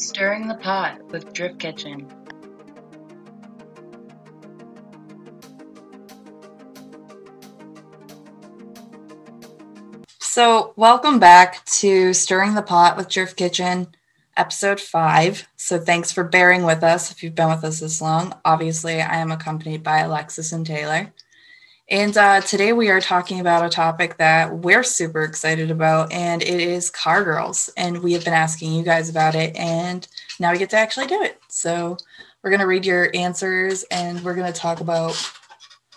Stirring the Pot with Drift Kitchen. So, welcome back to Stirring the Pot with Drift Kitchen, episode five. So, thanks for bearing with us if you've been with us this long. Obviously, I am accompanied by Alexis and Taylor. And uh, today we are talking about a topic that we're super excited about, and it is car girls. And we have been asking you guys about it, and now we get to actually do it. So, we're going to read your answers and we're going to talk about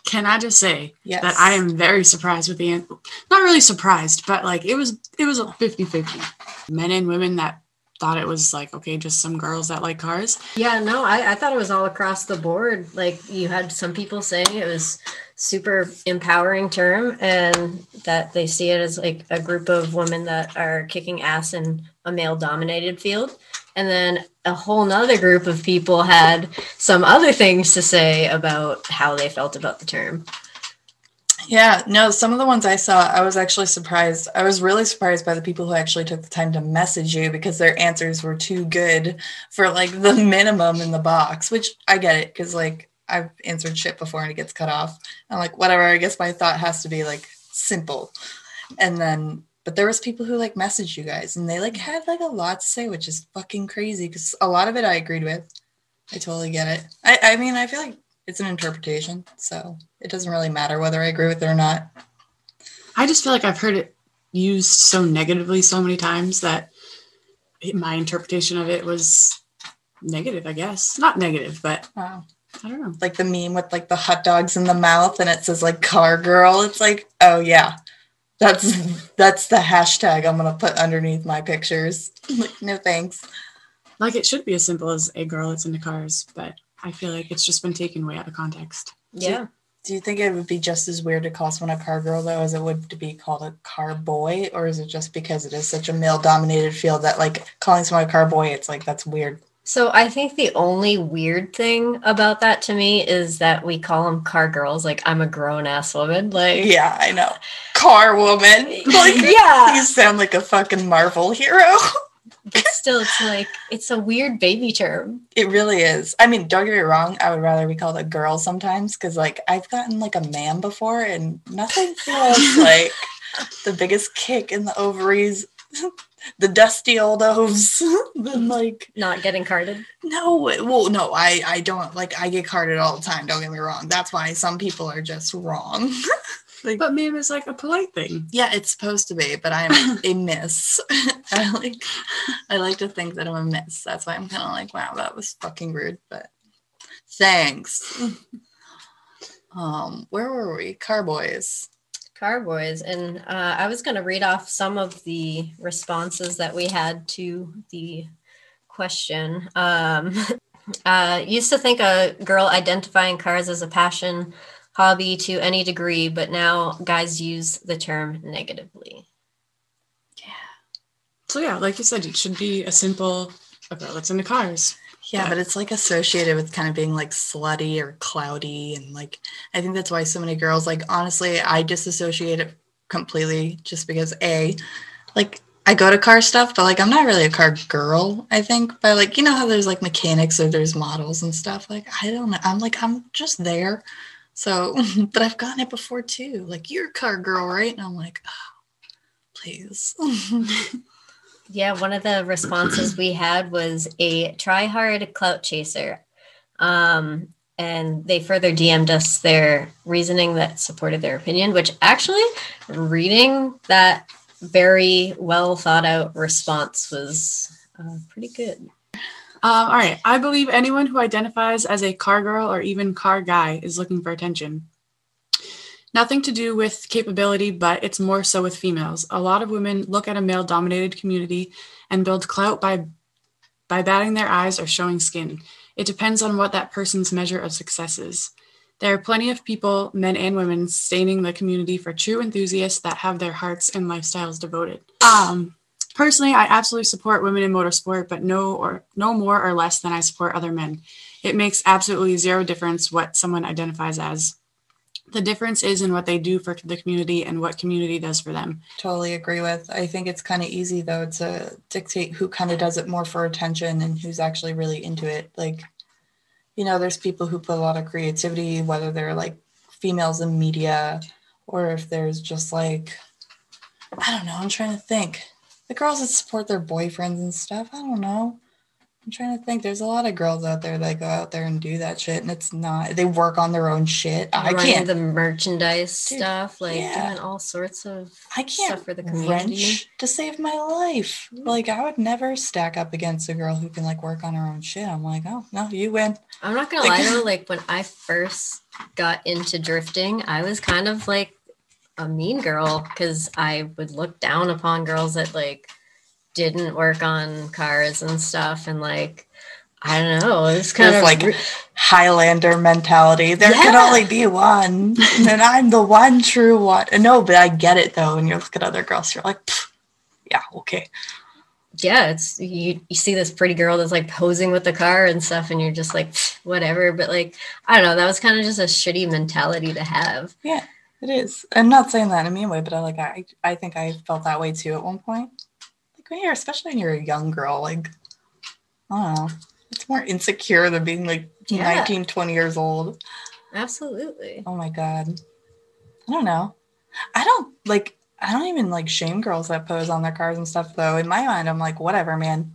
Can I just say Yes. that I am very surprised with the an- not really surprised, but like it was it was a 50-50. Men and women that thought it was like okay, just some girls that like cars. Yeah, no, I, I thought it was all across the board. Like you had some people saying it was super empowering term and that they see it as like a group of women that are kicking ass in a male dominated field. And then a whole nother group of people had some other things to say about how they felt about the term. Yeah, no, some of the ones I saw, I was actually surprised. I was really surprised by the people who actually took the time to message you because their answers were too good for like the minimum in the box, which I get it because like I've answered shit before and it gets cut off. I'm like, whatever, I guess my thought has to be like simple. And then, but there was people who like messaged you guys and they like mm-hmm. had like a lot to say, which is fucking crazy because a lot of it I agreed with. I totally get it. I, I mean, I feel like it's an interpretation, so it doesn't really matter whether I agree with it or not. I just feel like I've heard it used so negatively so many times that my interpretation of it was negative, I guess. Not negative, but Wow. I don't know. Like the meme with like the hot dogs in the mouth and it says like car girl. It's like, oh yeah. That's that's the hashtag I'm gonna put underneath my pictures. Like, no thanks. Like it should be as simple as a girl that's into cars, but I feel like it's just been taken way out of context. Yeah. Do you think it would be just as weird to call someone a car girl though as it would to be called a car boy? Or is it just because it is such a male dominated field that like calling someone a car boy, it's like that's weird. So I think the only weird thing about that to me is that we call them car girls. Like I'm a grown ass woman. Like Yeah, I know. Car woman. Like yeah. you sound like a fucking Marvel hero. But still, it's like it's a weird baby term. It really is. I mean, don't get me wrong. I would rather be called a girl sometimes because, like, I've gotten like a man before, and nothing feels like the biggest kick in the ovaries, the dusty old oves. than like, Not getting carded. no, well, no, I, I don't like. I get carded all the time. Don't get me wrong. That's why some people are just wrong. like, But ma'am is like a polite thing. yeah, it's supposed to be, but I'm a miss. I like, I like to think that I'm a miss. That's why I'm kind of like, wow, that was fucking rude, but thanks. um, where were we? Carboys. Car boys. And uh, I was going to read off some of the responses that we had to the question. Um, uh, used to think a girl identifying cars as a passion hobby to any degree, but now guys use the term negatively. Yeah. So yeah, like you said, it should be a simple a girl that's into cars. Yeah, but it's like associated with kind of being like slutty or cloudy, and like I think that's why so many girls like honestly, I disassociate it completely just because a like I go to car stuff, but like I'm not really a car girl. I think, but like you know how there's like mechanics or there's models and stuff. Like I don't know. I'm like I'm just there. So, but I've gotten it before too. Like you're a car girl, right? And I'm like, oh, please. Yeah, one of the responses we had was a try hard clout chaser. Um, and they further DM'd us their reasoning that supported their opinion, which actually, reading that very well thought out response was uh, pretty good. Um, all right. I believe anyone who identifies as a car girl or even car guy is looking for attention. Nothing to do with capability, but it's more so with females. A lot of women look at a male dominated community and build clout by by batting their eyes or showing skin. It depends on what that person's measure of success is. There are plenty of people, men and women, staining the community for true enthusiasts that have their hearts and lifestyles devoted. Um, personally, I absolutely support women in motorsport, but no or no more or less than I support other men. It makes absolutely zero difference what someone identifies as. The difference is in what they do for the community and what community does for them. Totally agree with. I think it's kind of easy though to dictate who kind of does it more for attention and who's actually really into it. Like, you know, there's people who put a lot of creativity, whether they're like females in media or if there's just like, I don't know, I'm trying to think. The girls that support their boyfriends and stuff, I don't know. I'm trying to think. There's a lot of girls out there that go out there and do that shit, and it's not. They work on their own shit. I can't. the merchandise Dude, stuff, like yeah. doing all sorts of I can't stuff for the community. wrench to save my life. Mm. Like I would never stack up against a girl who can like work on her own shit. I'm like, oh no, you win. I'm not gonna Like- lie though, like when I first got into drifting, I was kind of like a mean girl because I would look down upon girls that like didn't work on cars and stuff, and like I don't know, It's kind of like- re- Highlander mentality. There can only be one, and I'm the one true one. No, but I get it though. When you look at other girls, you're like, yeah, okay. yeah, it's you, you see this pretty girl that's like posing with the car and stuff, and you're just like whatever. But like I don't know, that was kind of just a shitty mentality to have. Yeah, it is. I'm not saying that in a mean way, but I like I I think I felt that way too at one point. When especially when you're a young girl, like oh, it's more insecure than being like Yeah. 19, 20 years old. Absolutely. Oh my god. I don't know. I don't like I don't even like shame girls that pose on their cars and stuff though. In my mind, I'm like, whatever, man.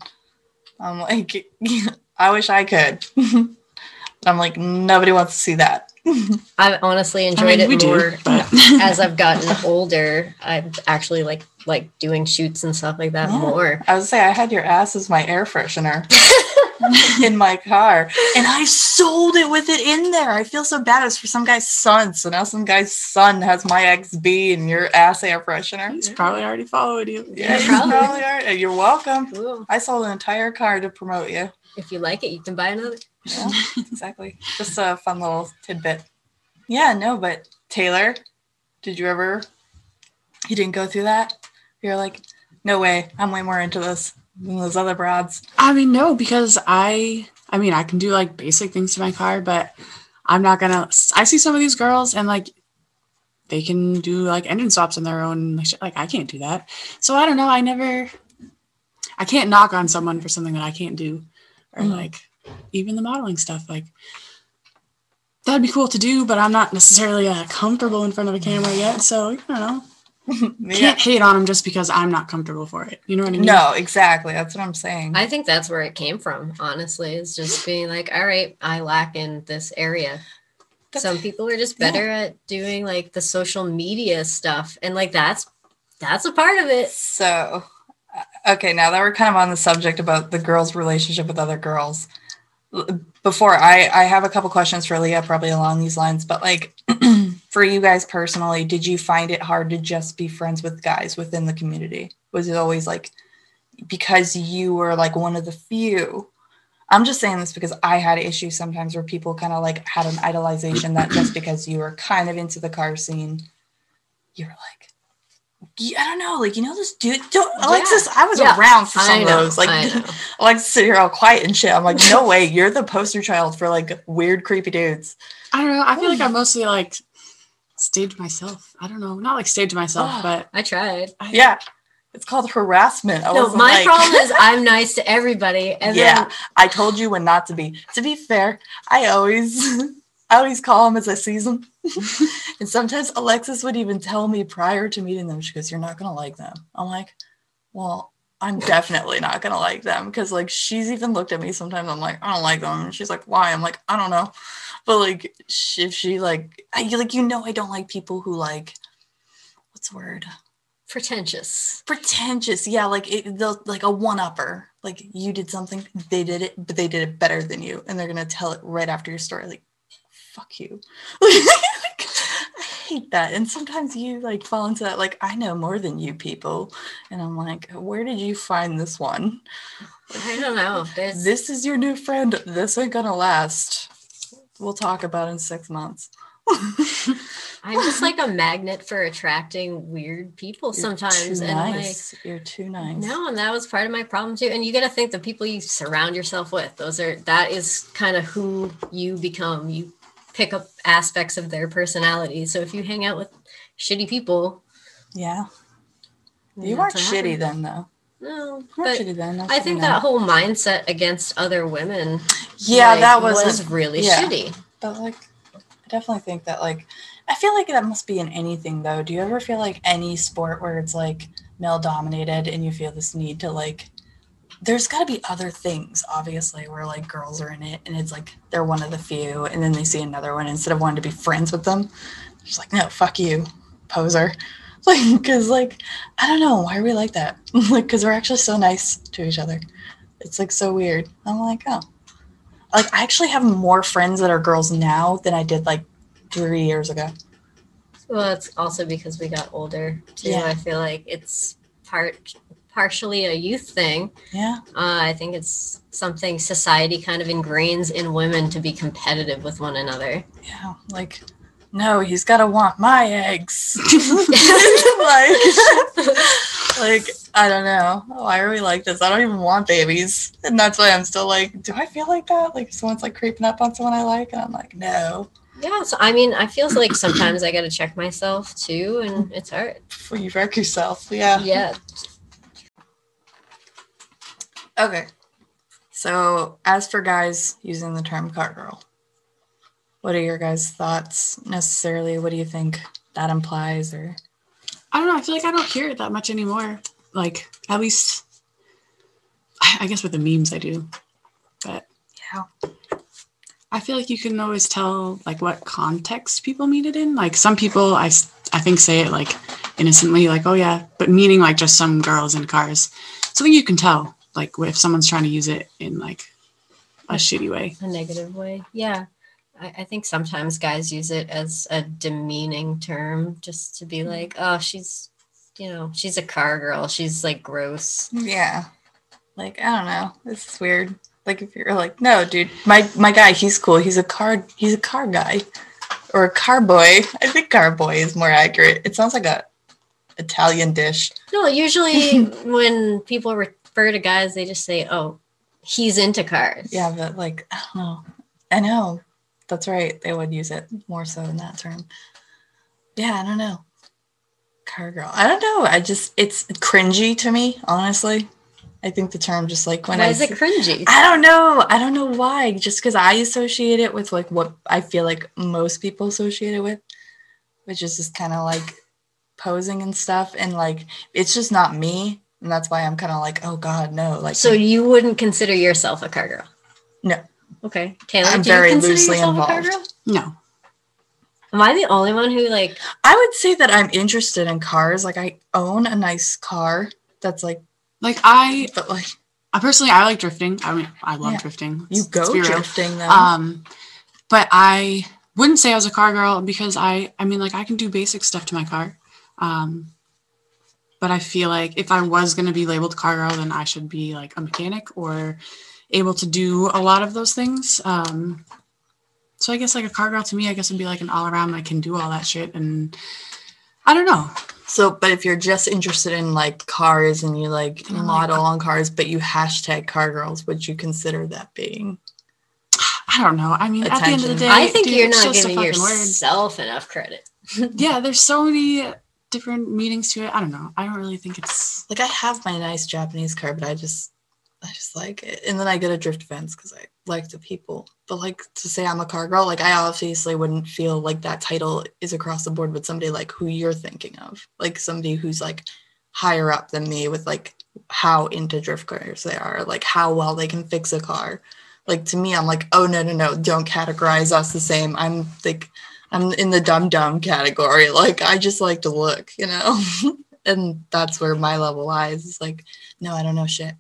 I'm like, I wish I could. I'm like, nobody wants to see that. I've honestly I enjoyed mean, we it do, more but as I've gotten older. I've actually like like doing shoots and stuff like that Yeah. more. I would say I had your ass as my air freshener in my car, and I sold it with it in there. I feel so bad. It's for some guy's son, so now some guy's son has my XB and your ass air freshener. he's probably already followed you. Yeah, you Probably. probably are. You're welcome. Cool. I sold an entire car to promote you. If you like it, you can buy another. Yeah, exactly. Just a fun little tidbit. Yeah, no, but Taylor, did you ever? You didn't go through that. You're like, no way. I'm way more into this than those other broads. I mean, no, because I, I mean, I can do like basic things to my car, but I'm not gonna. I see some of these girls and like they can do like engine swaps on their own. Like, like I can't do that. So I don't know. I never. I can't knock on someone for something that I can't do, or Mhm. like even the modeling stuff. Like that'd be cool to do, but I'm not necessarily uh, comfortable in front of a camera yet. So I don't know. yeah. Can't hate on them just because I'm not comfortable for it. You know what I mean? No, exactly. That's what I'm saying. I think that's where it came from. Honestly, is just being like, all right, I lack in this area. That's- Some people are just better at doing like the social media stuff, and like that's that's a part of it. So, uh, okay, now that we're kind of on the subject about the girls' relationship with other girls, before I, I have a couple questions for Leah, probably along these lines, but like for you guys personally, did you find it hard to just be friends with guys within the community? Was it always like because you were like one of the few? I'm just saying this because I had issues sometimes where people kind of like had an idolization that just because you were kind of into the car scene, you were like, yeah, I don't know, like you know this dude. Don't, Yeah. Alexis, I was Yeah, around for some I of those. Like I know. Alexis sit here all quiet and shit. I'm like, no way, you're the poster child for like weird, creepy dudes. I don't know. I feel like I'm mostly like staged myself. I don't know. Not like staged myself, Oh. but I tried. I, Yeah, it's called harassment. I No, my like- problem is I'm nice to everybody, and yeah, then I told you when not to be. To be fair, I always, I always call them as I see them, and sometimes Alexis would even tell me prior to meeting them. She goes, "You're not gonna like them." I'm like, "Well, I'm definitely not gonna like them," because like she's even looked at me sometimes. I'm like, "I don't like them," and she's like, "Why?" I'm like, "I don't know," but like if she like, I like you know, I don't like people who like, what's the word? pretentious. pretentious. Yeah like it, they'll like a one-upper. Like you did something they did it but they did it better than you and they're gonna tell it right after your story like fuck you. I hate that. And sometimes you like fall into that like i know more than you people and i'm like where did you find this one? I don't know. There's this is your new friend. This ain't gonna last we'll talk about in six months I'm just like a magnet for attracting weird people You're sometimes, too and nice. you're too nice no, and that was part of my problem too. And you got to think the people you surround yourself with; those are that is kind of who you become. You pick up aspects of their personality. So if you hang out with shitty people, Yeah. You aren't shitty then, though. No, but. I think that whole mindset against other women, Yeah, like, that was, was really yeah. shitty. But like, I definitely think that like, I feel like that must be in anything though. Do you ever feel like any sport where it's like male dominated and you feel this need to like, there's got to be other things obviously where like girls are in it and it's like they're one of the few and then they see another one instead of wanting to be friends with them, just like no, fuck you, poser. Like, cause like I don't know why are we like that? like, cause we're actually so nice to each other. It's like so weird. I'm like, oh, like I actually have more friends that are girls now than I did like three years ago. Well, it's also because we got older too. Yeah. I feel like it's part partially a youth thing. Yeah. Uh, I think it's something society kind of ingrains in women to be competitive with one another. Yeah. Like, no, he's gotta want my eggs. like, like, I don't know. Why are we like this? I don't even want babies. And that's why I'm still like, do I feel like that? Like someone's like creeping up on someone I like, and I'm like, no. yeah, so I mean, I feel like sometimes I got to check myself too, and it's hard. Well, you wreck yourself. Yeah. Yeah. Okay. So, as for guys using the term car girl, what are your guys' thoughts necessarily? What do you think that implies? Or I don't know. I feel like I don't hear it that much anymore. Like at least, I I guess with the memes I do, but yeah, I feel like you can always tell like what context people mean it in. Like some people, I I think say it like innocently, like oh yeah, but meaning like just some girls in cars. So I think you can tell like if someone's trying to use it in like a shitty way. A negative way. Yeah. I, I think sometimes guys use it as a demeaning term just to be mm-hmm. like, oh, she's, you know, she's a car girl. She's like gross. yeah. Like I don't know. This is weird. Like if you're like, no, dude, my my guy, he's cool. He's a car. He's a car guy, or a car boy. I think car boy is more accurate. It sounds like a Italian dish. No, usually when people refer to guys, they just say, oh, he's into cars. Yeah, but like I don't know. I know. That's right. They would use it more so in that term. Yeah, I don't know. Car girl. I don't know. I just it's cringy to me, honestly. I think the term just like when Why I is it cringy? I don't know. I don't know why. Just because I associate it with like what I feel like most people associate it with, which is just kind of like posing and stuff. And like it's just not me. And that's why I'm kind of like, oh God, no. Like So you wouldn't consider yourself a car girl? No. Okay. Taylor, I'm do you very consider loosely yourself a car involved. girl? No, Am I the only one who like I would say that I'm interested in cars. Like I own a nice car that's like, like I, but like I personally I like drifting. I mean I love Yeah. drifting. you go let's be real. drifting though. Um, but I wouldn't say I was a car girl because I, I mean, like I can do basic stuff to my car. Um, but I feel like if I was going to be labeled car girl, then I should be like a mechanic or able to do a lot of those things. Um, so I guess like a car girl to me, I guess would be like an all around. I can do all that shit, and I don't know. so, but if you're just interested in like cars and you like Oh my model on cars, but you hashtag car girls, would you consider that being? I don't know. I mean, at the end of the day, I think dude, you're not just a giving fucking word. yourself enough credit. Yeah, there's so many different meanings to it. I don't know. I don't really think it's Like I have my nice Japanese car, but I just, I just like it. And then I get a drift fence because I like the people. But like to say I'm a car girl, like I obviously wouldn't feel like that title is across the board with somebody like who you're thinking of, like somebody who's like higher up than me with like how into drift cars they are, like how well they can fix a car. Like to me, I'm like, oh no, no, no, don't categorize us the same. I'm like, I'm in the dumb dumb category. Like I just like to look, you know. and that's where my level lies. It's like, no, I don't know shit.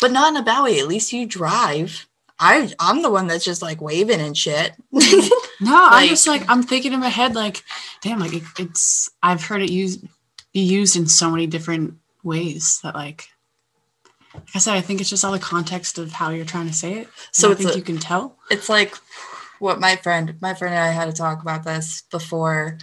But not in a way. At least you drive. I I'm the one that's just like waving and shit. No, I'm just like I'm thinking in my head like, damn, like it, it's I've heard it used be used in so many different ways that like, like I said, I think it's just all the context of how you're trying to say it. So So I think a- you can tell. it's like what my friend my friend and I had to talk about this before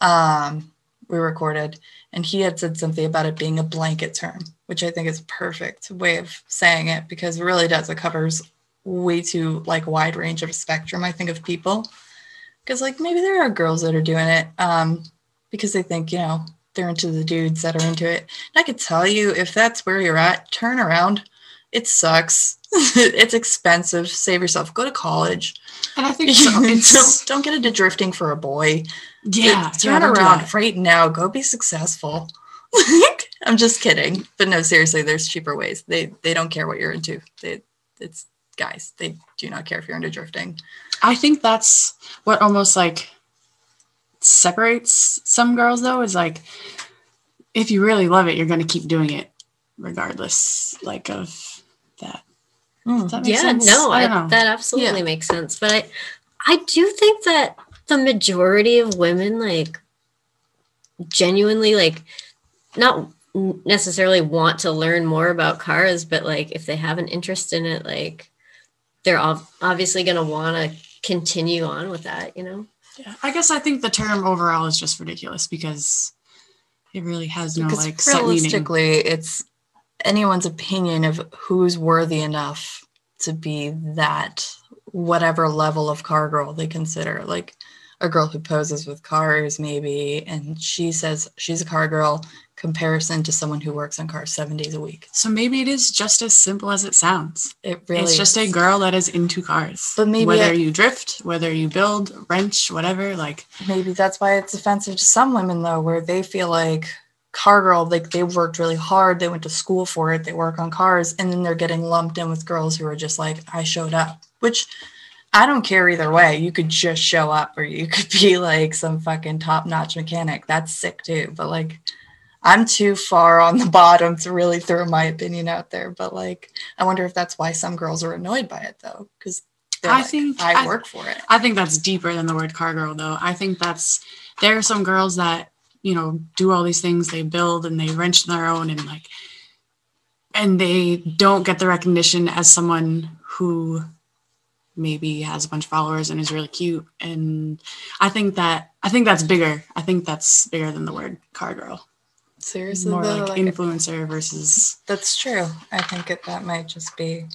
um we recorded and he had said something about it being a blanket term which I think is a perfect way of saying it because it really does it covers way too like wide range of spectrum, I think, of people. Because like maybe there are girls that are doing it um, because they think, you know, they're into the dudes that are into it. And I could tell you if that's where you're at, turn around. It sucks. it's expensive. Save yourself. Go to college. And I think so, don't, don't get into drifting for a boy. Yeah, It- yeah, turn don't around that. right now. Go be successful. I'm just kidding, but no, seriously, there's cheaper ways. They they don't care what you're into. They it's guys. They do not care if you're into drifting. I think that's what almost like separates some girls though is like if you really love it, you're going to keep doing it regardless like of that. Mm. Does that make yeah, sense? no, I I, that absolutely makes sense. But I, I do think that the majority of women like genuinely like not necessarily want to learn more about cars, but like if they have an interest in it, like they're ob- obviously going to want to continue on with that. You know? Yeah. I guess I think the term overall is just ridiculous because it really has no Because like set realistically, it's anyone's opinion of who's worthy enough to be that whatever level of car girl they consider. Like a girl who poses with cars, maybe, and she says she's a car girl. Comparison to someone who works on cars seven days a week. So maybe it is just as simple as it sounds. It really it's just a girl that is into cars. But maybe whether you drift, whether you build, wrench, whatever, like maybe that's why it's offensive to some women though where they feel like car girl like they worked really hard they went to school for it they work on cars and then they're getting lumped in with girls who are just like i showed up which i don't care either way you could just show up or you could be like some fucking top-notch mechanic that's sick too but like i'm too far on the bottom to really throw my opinion out there but like i wonder if that's why some girls are annoyed by it though because I think- i I- work for it I think that's deeper than the word car girl, though. I think that's there are some girls that you know do all these things. They build and they wrench their own, and like, and they don't get the recognition as someone who maybe has a bunch of followers and is really cute. And I think that I think that's bigger. I think that's bigger than the word car girl. seriously More though, like like, influencer versus. That's true. I think it, that might just be.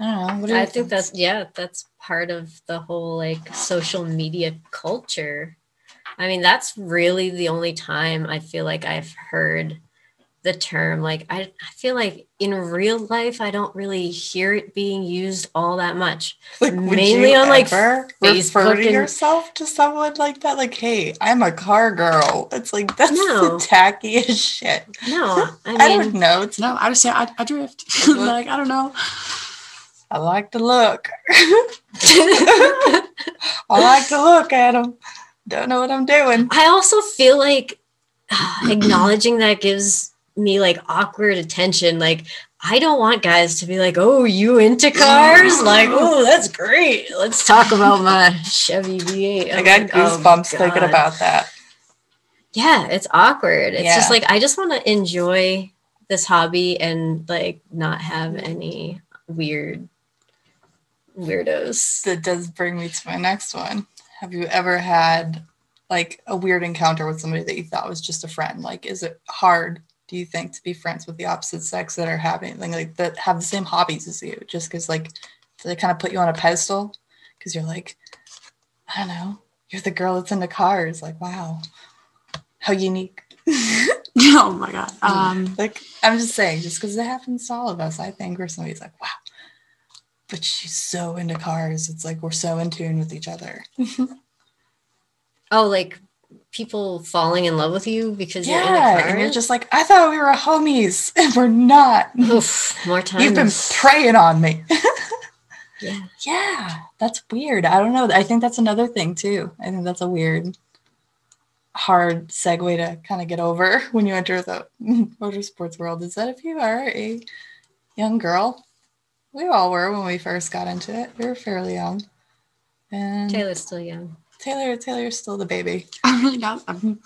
I don't know. What do you I think that's yeah, that's part of the whole like social media culture. I mean, that's really the only time I feel like I've heard the term. Like, I, I feel like in real life, I don't really hear it being used all that much. Like, would mainly you on, like, ever refer Facebook to and- yourself to someone like that. Like, hey, I'm a car girl. It's like that's No. the tackiest shit. No, I I, don't know. It's No, I just say I, I drift. like I don't know. I like to look. I like to look at them. Don't know what I'm doing. I also feel like uh, acknowledging that gives me like awkward attention. Like, I don't want guys to be like, "Oh, you into cars? Like, oh, that's great. Let's talk about my Chevy V8." I I'm got like, oh, goosebumps thinking about that. Yeah, it's awkward. It's just like I just want to enjoy this hobby and like not have any weird weirdos. That does bring me to my next one. Have you ever had like a weird encounter with somebody that you thought was just a friend? Like, is it hard, do you think, to be friends with the opposite sex that are having like, like that have the same hobbies as you? Just because like they kind of put you on a pedestal? Because you're like, I don't know, you're the girl that's into cars. Like, wow, how unique. oh my god. Um, like, I'm just saying, just because it happens to all of us, I think, where somebody's like, wow. But she's so into cars. It's like we're so in tune with each other. Oh, like people falling in love with you because you're in a Yeah, car. and you're just like, I thought we were homies, and we're not. Oof, more time. You've been preying on me. yeah. yeah, that's weird. I don't know. I think that's another thing too. I think that's a weird, hard segue to kind of get over when you enter the motorsports world. Is that if you are a young girl, we all were when we first got into it. We were fairly young, and Taylor's still young. Taylor, Taylor's still the baby. I'm really got. I'm,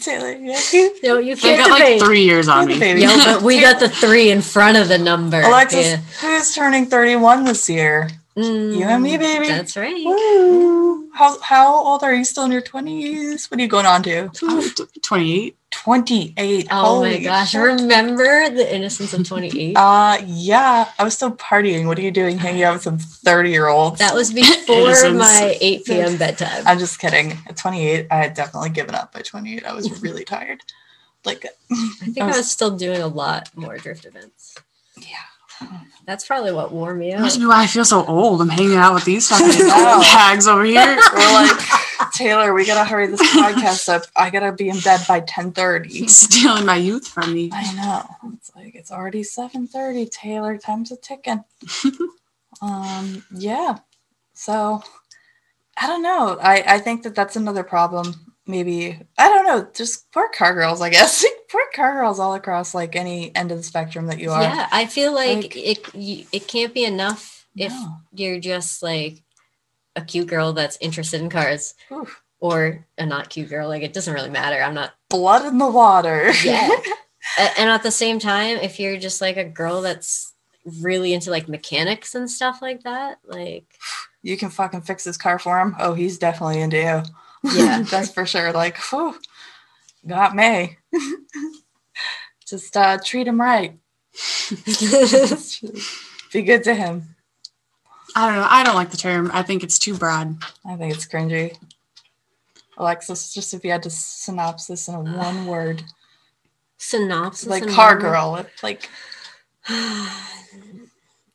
Taylor, yeah. No, you can't I got like three years on You're me. baby. Yo, but we got the three in front of the number. Alexis, Yeah. who's turning 31 this year? Mm, You and me, baby. That's right. Woo! How how old are you? Still in your 20s? What are you going on to? 28. 28. Oh Holy my gosh! shit. Remember the innocence of twenty eight? Uh, yeah, I was still partying. What are you doing hanging out with some 30 year olds? that was before Innocence. my eight p.m. bedtime. I'm just kidding. At 28, I had definitely given up by 28. I was really tired. Like, I think I was still doing a lot more drift events. yeah. That's probably what wore me out. Must be why I feel so old. I'm hanging out with these fucking hags over here. We're like, Taylor, we gotta hurry this podcast up. I gotta be in bed by 10:30. Stealing my youth from me. I know. It's like it's already 7:30. Taylor, time's a ticking. um, yeah. So, I don't know. I I think that that's another problem. Maybe I don't know. Just poor car girls, I guess. poor car girls all across like any end of the spectrum that you are. Yeah, I feel like, Like- it. You, it can't be enough if No. you're just like a cute girl that's interested in cars, Oof. or a not cute girl. Like it doesn't really matter. I'm not. Blood in the water. Yeah. And at the same time, if you're just like a girl that's really into like mechanics and stuff like that, like you can fucking fix his car for him. Oh, he's definitely into you. Yeah. that's for sure. Like, whew, got me. Just uh, treat him right. Be good to him. I don't know. I don't like the term. I think it's too broad. I think it's cringy. Alexis, just if you had to synopsis in a one word, synopsis, like and car one- girl, it- like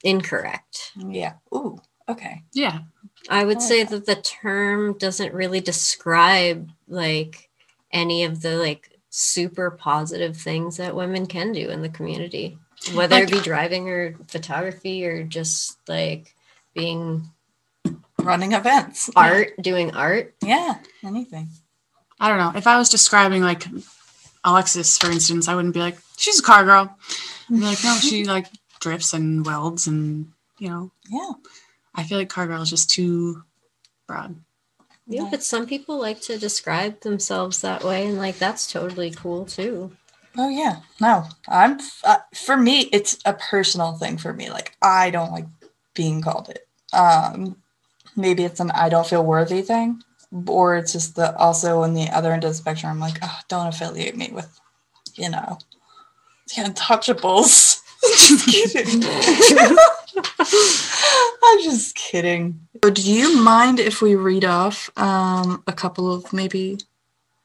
Incorrect. yeah. Ooh, okay. Yeah. I would I like say that. that the term doesn't really describe like any of the like super positive things that women can do in the community, whether it be driving or photography or just like being Running events, art, doing art. Yeah, anything. I don't know. If I was describing like Alexis, for instance, I wouldn't be like, she's a car girl. I'd be like, no, she like drifts and welds and, you know, Yeah. I feel like car girl is just too broad. Yeah, Yeah. but some people like to describe themselves that way, and like that's totally cool too. Oh yeah. No, I'm. Uh, for me, it's a personal thing for me. Like I don't like being called it. Um, maybe it's an I don't feel worthy thing, or it's just the also on the other end of the spectrum. I'm like, oh, don't affiliate me with, you know, the untouchables. just kidding. I'm just kidding. So do you mind if we read off um, a couple of maybe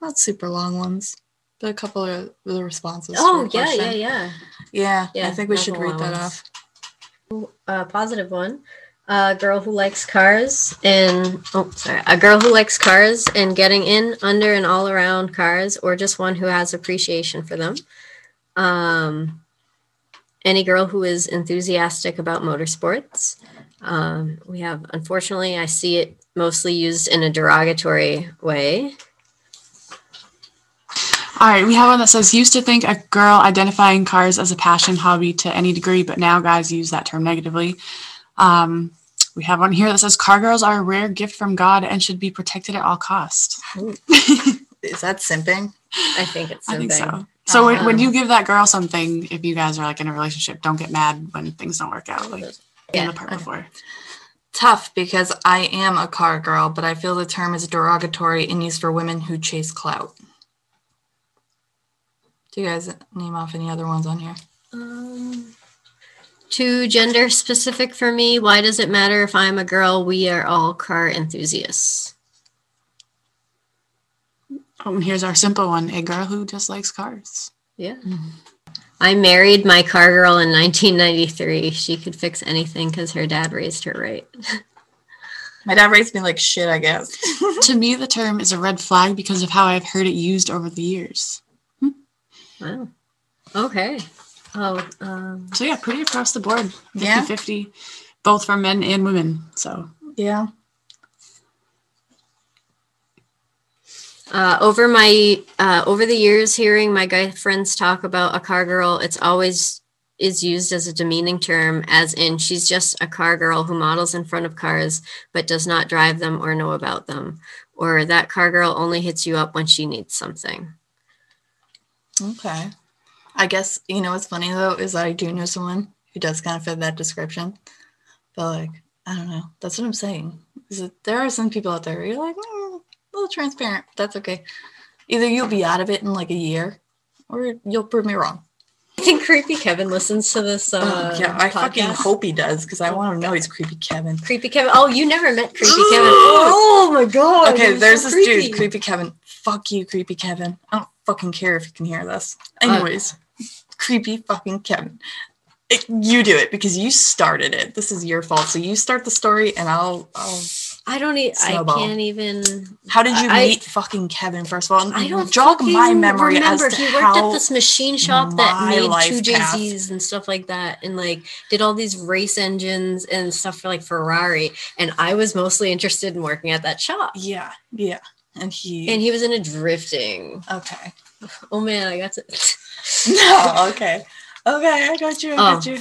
not super long ones, but a couple of the responses? Oh yeah, yeah, yeah. Yeah, Yeah, I think we should read that ones. off. A positive one. A girl who likes cars and oh sorry, a girl who likes cars and getting in, under, and all around cars, or just one who has appreciation for them. Um, any girl who is enthusiastic about motorsports. Um, we have, unfortunately, I see it mostly used in a derogatory way. All right, we have one that says used to think a girl identifying cars as a passion hobby to any degree, but now guys use that term negatively. Um, we have one here that says car girls are a rare gift from God and should be protected at all costs. Is that simping? I think it's I think so. So when, when Um, you give that girl something, if you guys are like in a relationship, don't get mad when things don't work out. Like in Yeah, the part okay. before. Tough because I am a car girl, but I feel the term is derogatory and used for women who chase clout. Do you guys name off any other ones on here? Um, too gender specific for me. Why does it matter if I'm a girl? We are all car enthusiasts. Oh, and here's our simple one: a girl who just likes cars. Yeah. I married my car girl in 1993. She could fix anything because her dad raised her right. My dad raised me like shit, I guess. to me, the term is a red flag because of how I've heard it used over the years. Wow. Okay. Oh, um, So yeah, pretty across the board, 50 Yeah. 50, both for men and women. So yeah. uh, over my uh, over the years, hearing my guy friends talk about a car girl, it's always is used as a demeaning term, as in she's just a car girl who models in front of cars but does not drive them or know about them, or that car girl only hits you up when she needs something. Okay. I guess you know what's funny though is I do know someone who does kind of fit that description. But like, I don't know. That's what I'm saying. Is that there are some people out there who are like, mm, a little transparent. But that's okay. Either you'll be out of it in like a year, or you'll prove me wrong. I think Creepy Kevin listens to this. Uh, oh, yeah, I fucking hope he does because I want to know he's creepy Kevin. Creepy Kevin. Oh, you never met Creepy Kevin. Oh my god. Okay, there's so this creepy. dude, creepy Kevin. Fuck you, creepy Kevin. I don't fucking care if you can hear this. Uh, Anyways, creepy fucking Kevin. It- you do it because you started it. This is your fault. So you start the story, and I'll. I'll I don't. E- I can't even. how did you I- meet fucking Kevin? First of all, I don't jog my memory remember. as to he worked how at this machine shop that made two. JZs and stuff like that, and like did all these race engines and stuff for like Ferrari. And I was mostly interested in working at that shop. Yeah, yeah, and he. And he was into drifting. okay. Oh man, I got to. No. Okay. Okay, I got you. I got Oh. you.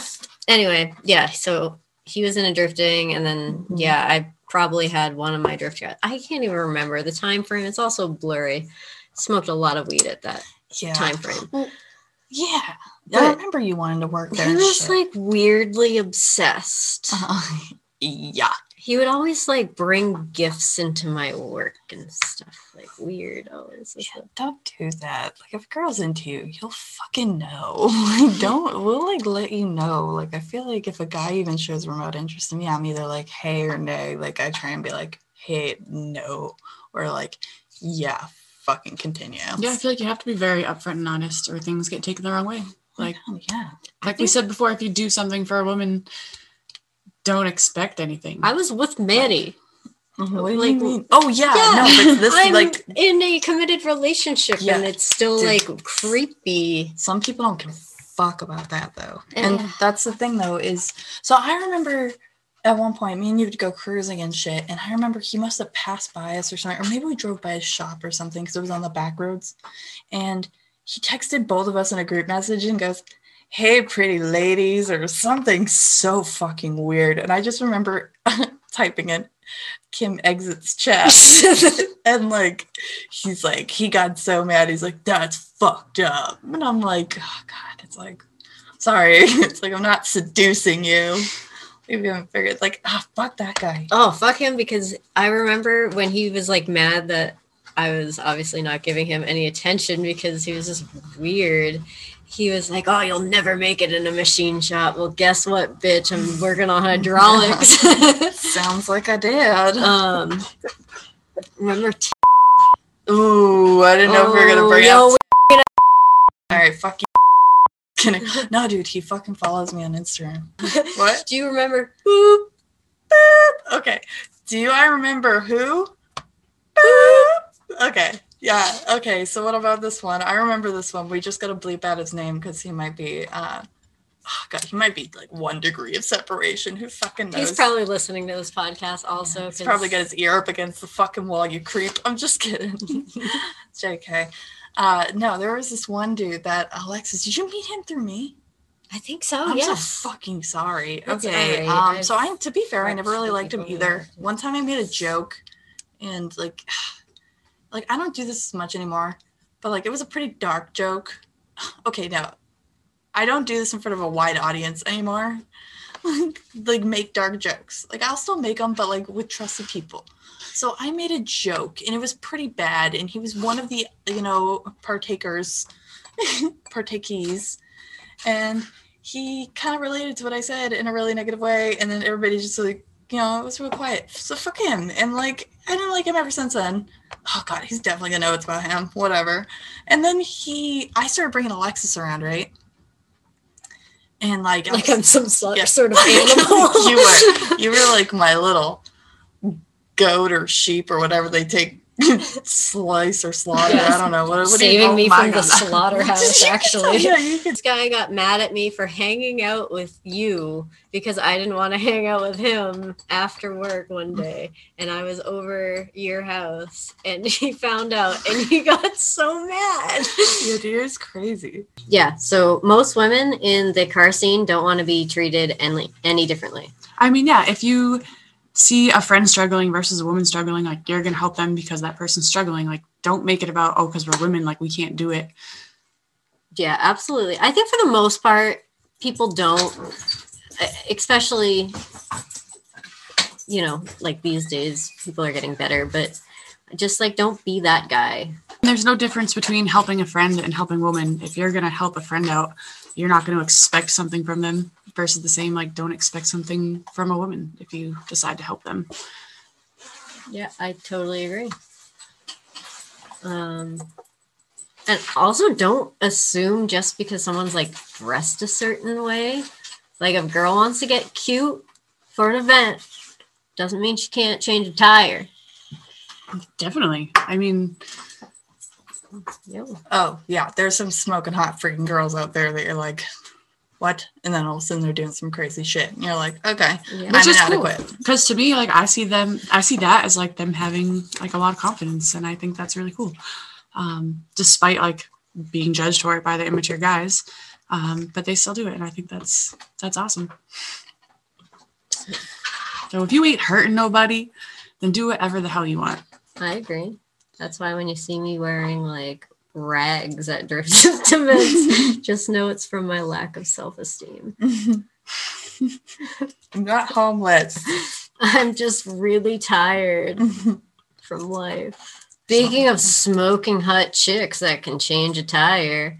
anyway, yeah. So he was in a drifting, and then Mhm. yeah, I probably had one of my drift guys. I can't even remember the time frame. It's also blurry. Smoked a lot of weed at that Yeah. time frame. Yeah. I remember you wanted to work there. He was shit. like weirdly obsessed. Uh, yeah. He would always like bring gifts into my work and stuff. Like weird. always this Yeah, don't do that. Like if a girl's into you, you'll fucking know. Like don't we'll like let you know. Like I feel like if a guy even shows remote interest in me, I'm either like hey or nay. Like I try and be like, hey, no, or like, yeah, fucking continue. Yeah, I feel like you have to be very upfront and honest, or things get taken the wrong way. Like, yeah. like we said before, if you do something for a woman, don't expect anything. I was with Manny. What do you mean? Oh yeah, no, but this I'm like in a committed relationship Yeah. and it's still Dude. like creepy. some people don't give a fuck about that though Eh. and that's the thing though is so i remember at one point me and you would go cruising and shit and i remember he must have passed by us or something or maybe we drove by his shop or something because it was on the back roads and he texted both of us in a group message and goes hey pretty ladies or something so fucking weird. And i just remember typing in kim exits chat and like he's like he got so mad. He's like that's fucked up. And i'm like oh god it's like sorry. It's like i'm not seducing you. Maybe haven't figured like ah fuck that guy. Oh, fuck him because I remember when he was like mad that I was obviously not giving him any attention because he was just weird. He was like, "Oh, you'll never make it in a machine shop." Well, guess what, bitch? I'm working on hydraulics. sounds like i did um, remember? T- ooh i didn't know if we were gonna Oh, bring yo, out all right fuck you no dude he fucking follows me on instagram what Do you remember? Boop, boop. Okay. Do I remember who? Boop. Okay. Yeah. Okay. So what about this one? I remember this one. We just gotta bleep out his name because he might be. uh oh God, he might be like one degree of separation. Who fucking knows? He's probably listening to this podcast also. He's 'cause- probably got his ear up against the fucking wall. You creep. I'm just kidding. JK. Uh, no, there was this one dude that Alexis. Did you meet him through me? I think so. I'm yes. so fucking sorry. That's okay. right. Um, so I, to be fair, I never really liked him either. One time I made a joke, and like, like I don't do this as much anymore, but like it was a pretty dark joke. Okay, now I don't do this in front of a wide audience anymore. like, like make dark jokes. Like I'll still make them, but like with trusted people. So I made a joke, and it was pretty bad. And he was one of the you know partakers, partakees, and he kind of related to what I said in a really negative way, and then everybody just like, you know, it was real quiet. So fuck him. And like, I didn't like him ever since then. Oh god, he's definitely gonna know it's about him. Whatever. And then he, I started bringing Alexis around, right? And like, I like I'm some sort, Yeah. sort of animal. you were, you were like my little goat or sheep or whatever they take slice or slaughter. Yes. I don't know what. what do you- saving oh me my from the slaughterhouse. Actually, yeah, you could this guy got mad at me for hanging out with you because I didn't want to hang out with him after work one day, and I was over your house, and he found out, and he got so mad. Yeah, dude, it's crazy. Yeah. So most women in the car scene don't want to be treated any any differently. I mean, yeah, if you see a friend struggling versus a woman struggling, like you're gonna help them because that person's struggling. Like, don't make it about oh, because we're women, like we can't do it. Yeah, absolutely. I think for the most part, people don't, especially, you know, like these days, people are getting better, but just like don't be that guy. There's no difference between helping a friend and helping a woman. If you're gonna help a friend out, you're not gonna expect something from them. Versus the same, like don't expect something from a woman if you decide to help them. Yeah, I totally agree. Um, and also don't assume just because someone's like dressed a certain way, like if a girl wants to get cute for an event, doesn't mean she can't change a tire. Definitely. I mean, Yep. Oh yeah, there's some smoking hot freaking girls out there that you're like, what? And then all of a sudden they're doing some crazy shit, and you're like, okay, Yeah. Which I'm is cool. because to me, like I see them, I see that as like them having like a lot of confidence, and I think that's really cool. Um, despite like being judged for it by the immature guys, um, but they still do it, and I think that's that's awesome. So if you ain't hurting nobody, then do whatever the hell you want. I agree. That's why when you see me wearing like rags at Drift events, just know it's from my lack of self esteem. I'm not homeless. I'm just really tired from life. Speaking of smoking hot chicks that can change a tire,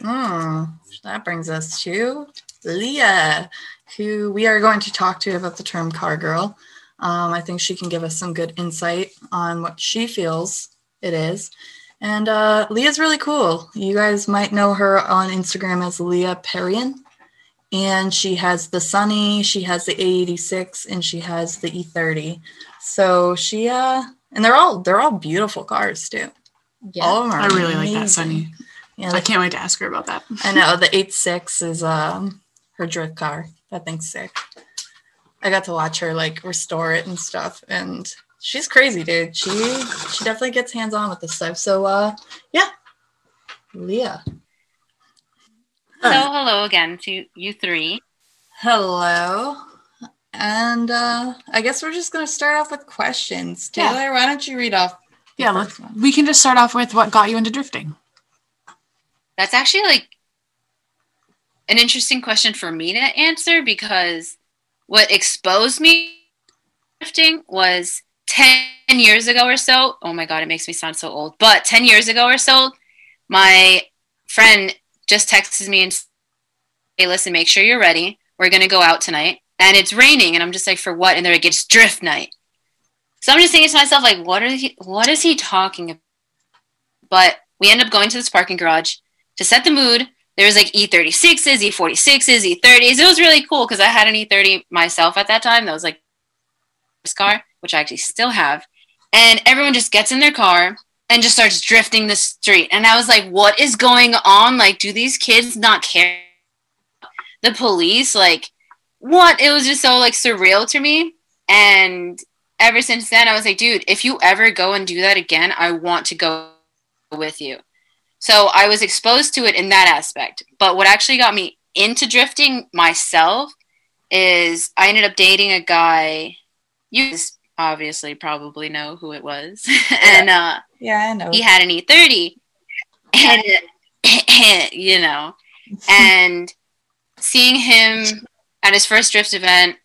Mm, that brings us to Leah, who we are going to talk to about the term car girl. Um, I think she can give us some good insight on what she feels it is. And uh, Leah's really cool. You guys might know her on Instagram as Leaperian. And she has the Sunny, she has the AE86, and she has the E30. So she uh and they're all they're all beautiful cars too. yeah, All of them are I really like that. Sunny. Yeah, I can't wait to ask her about that. I know the eight six is um her drift car. That thing's sick. I got to watch her like restore it and stuff, and she's crazy, dude. She she definitely gets hands on with this stuff. So uh yeah, Leah. So hello again to you three. Hello. And uh I guess we're just gonna start off with questions. Yeah. Taylor, why don't you read off? the Yeah, first let's, one? we can just start off with what got you into drifting. That's actually like an interesting question for me to answer because what exposed me drifting was 10 years ago or so. Oh my God, it makes me sound so old. But 10 years ago or so, my friend just texted me and said, Hey, listen, make sure you're ready. We're going to go out tonight. And it's raining. And I'm just like, For what? And they're like, It's drift night. So I'm just thinking to myself, like, what, are he, what is he talking about? But we end up going to this parking garage to set the mood. There was like E E36s, E46s, E30s. It was really cool because I had an E30 myself at that time. That was like this car, which I actually still have. And everyone just gets in their car and just starts drifting the street. And I was like, what is going on? Like, do these kids not care? The police, like, what? It was just so like surreal to me. And ever since then, I was like, dude, if you ever go and do that again, I want to go with you. So I was exposed to it in that aspect. But what actually got me into drifting myself is I ended up dating a guy. You obviously probably know who it was. and uh, Yeah, I know. he had an E30. And, you know, and seeing him at his first drift event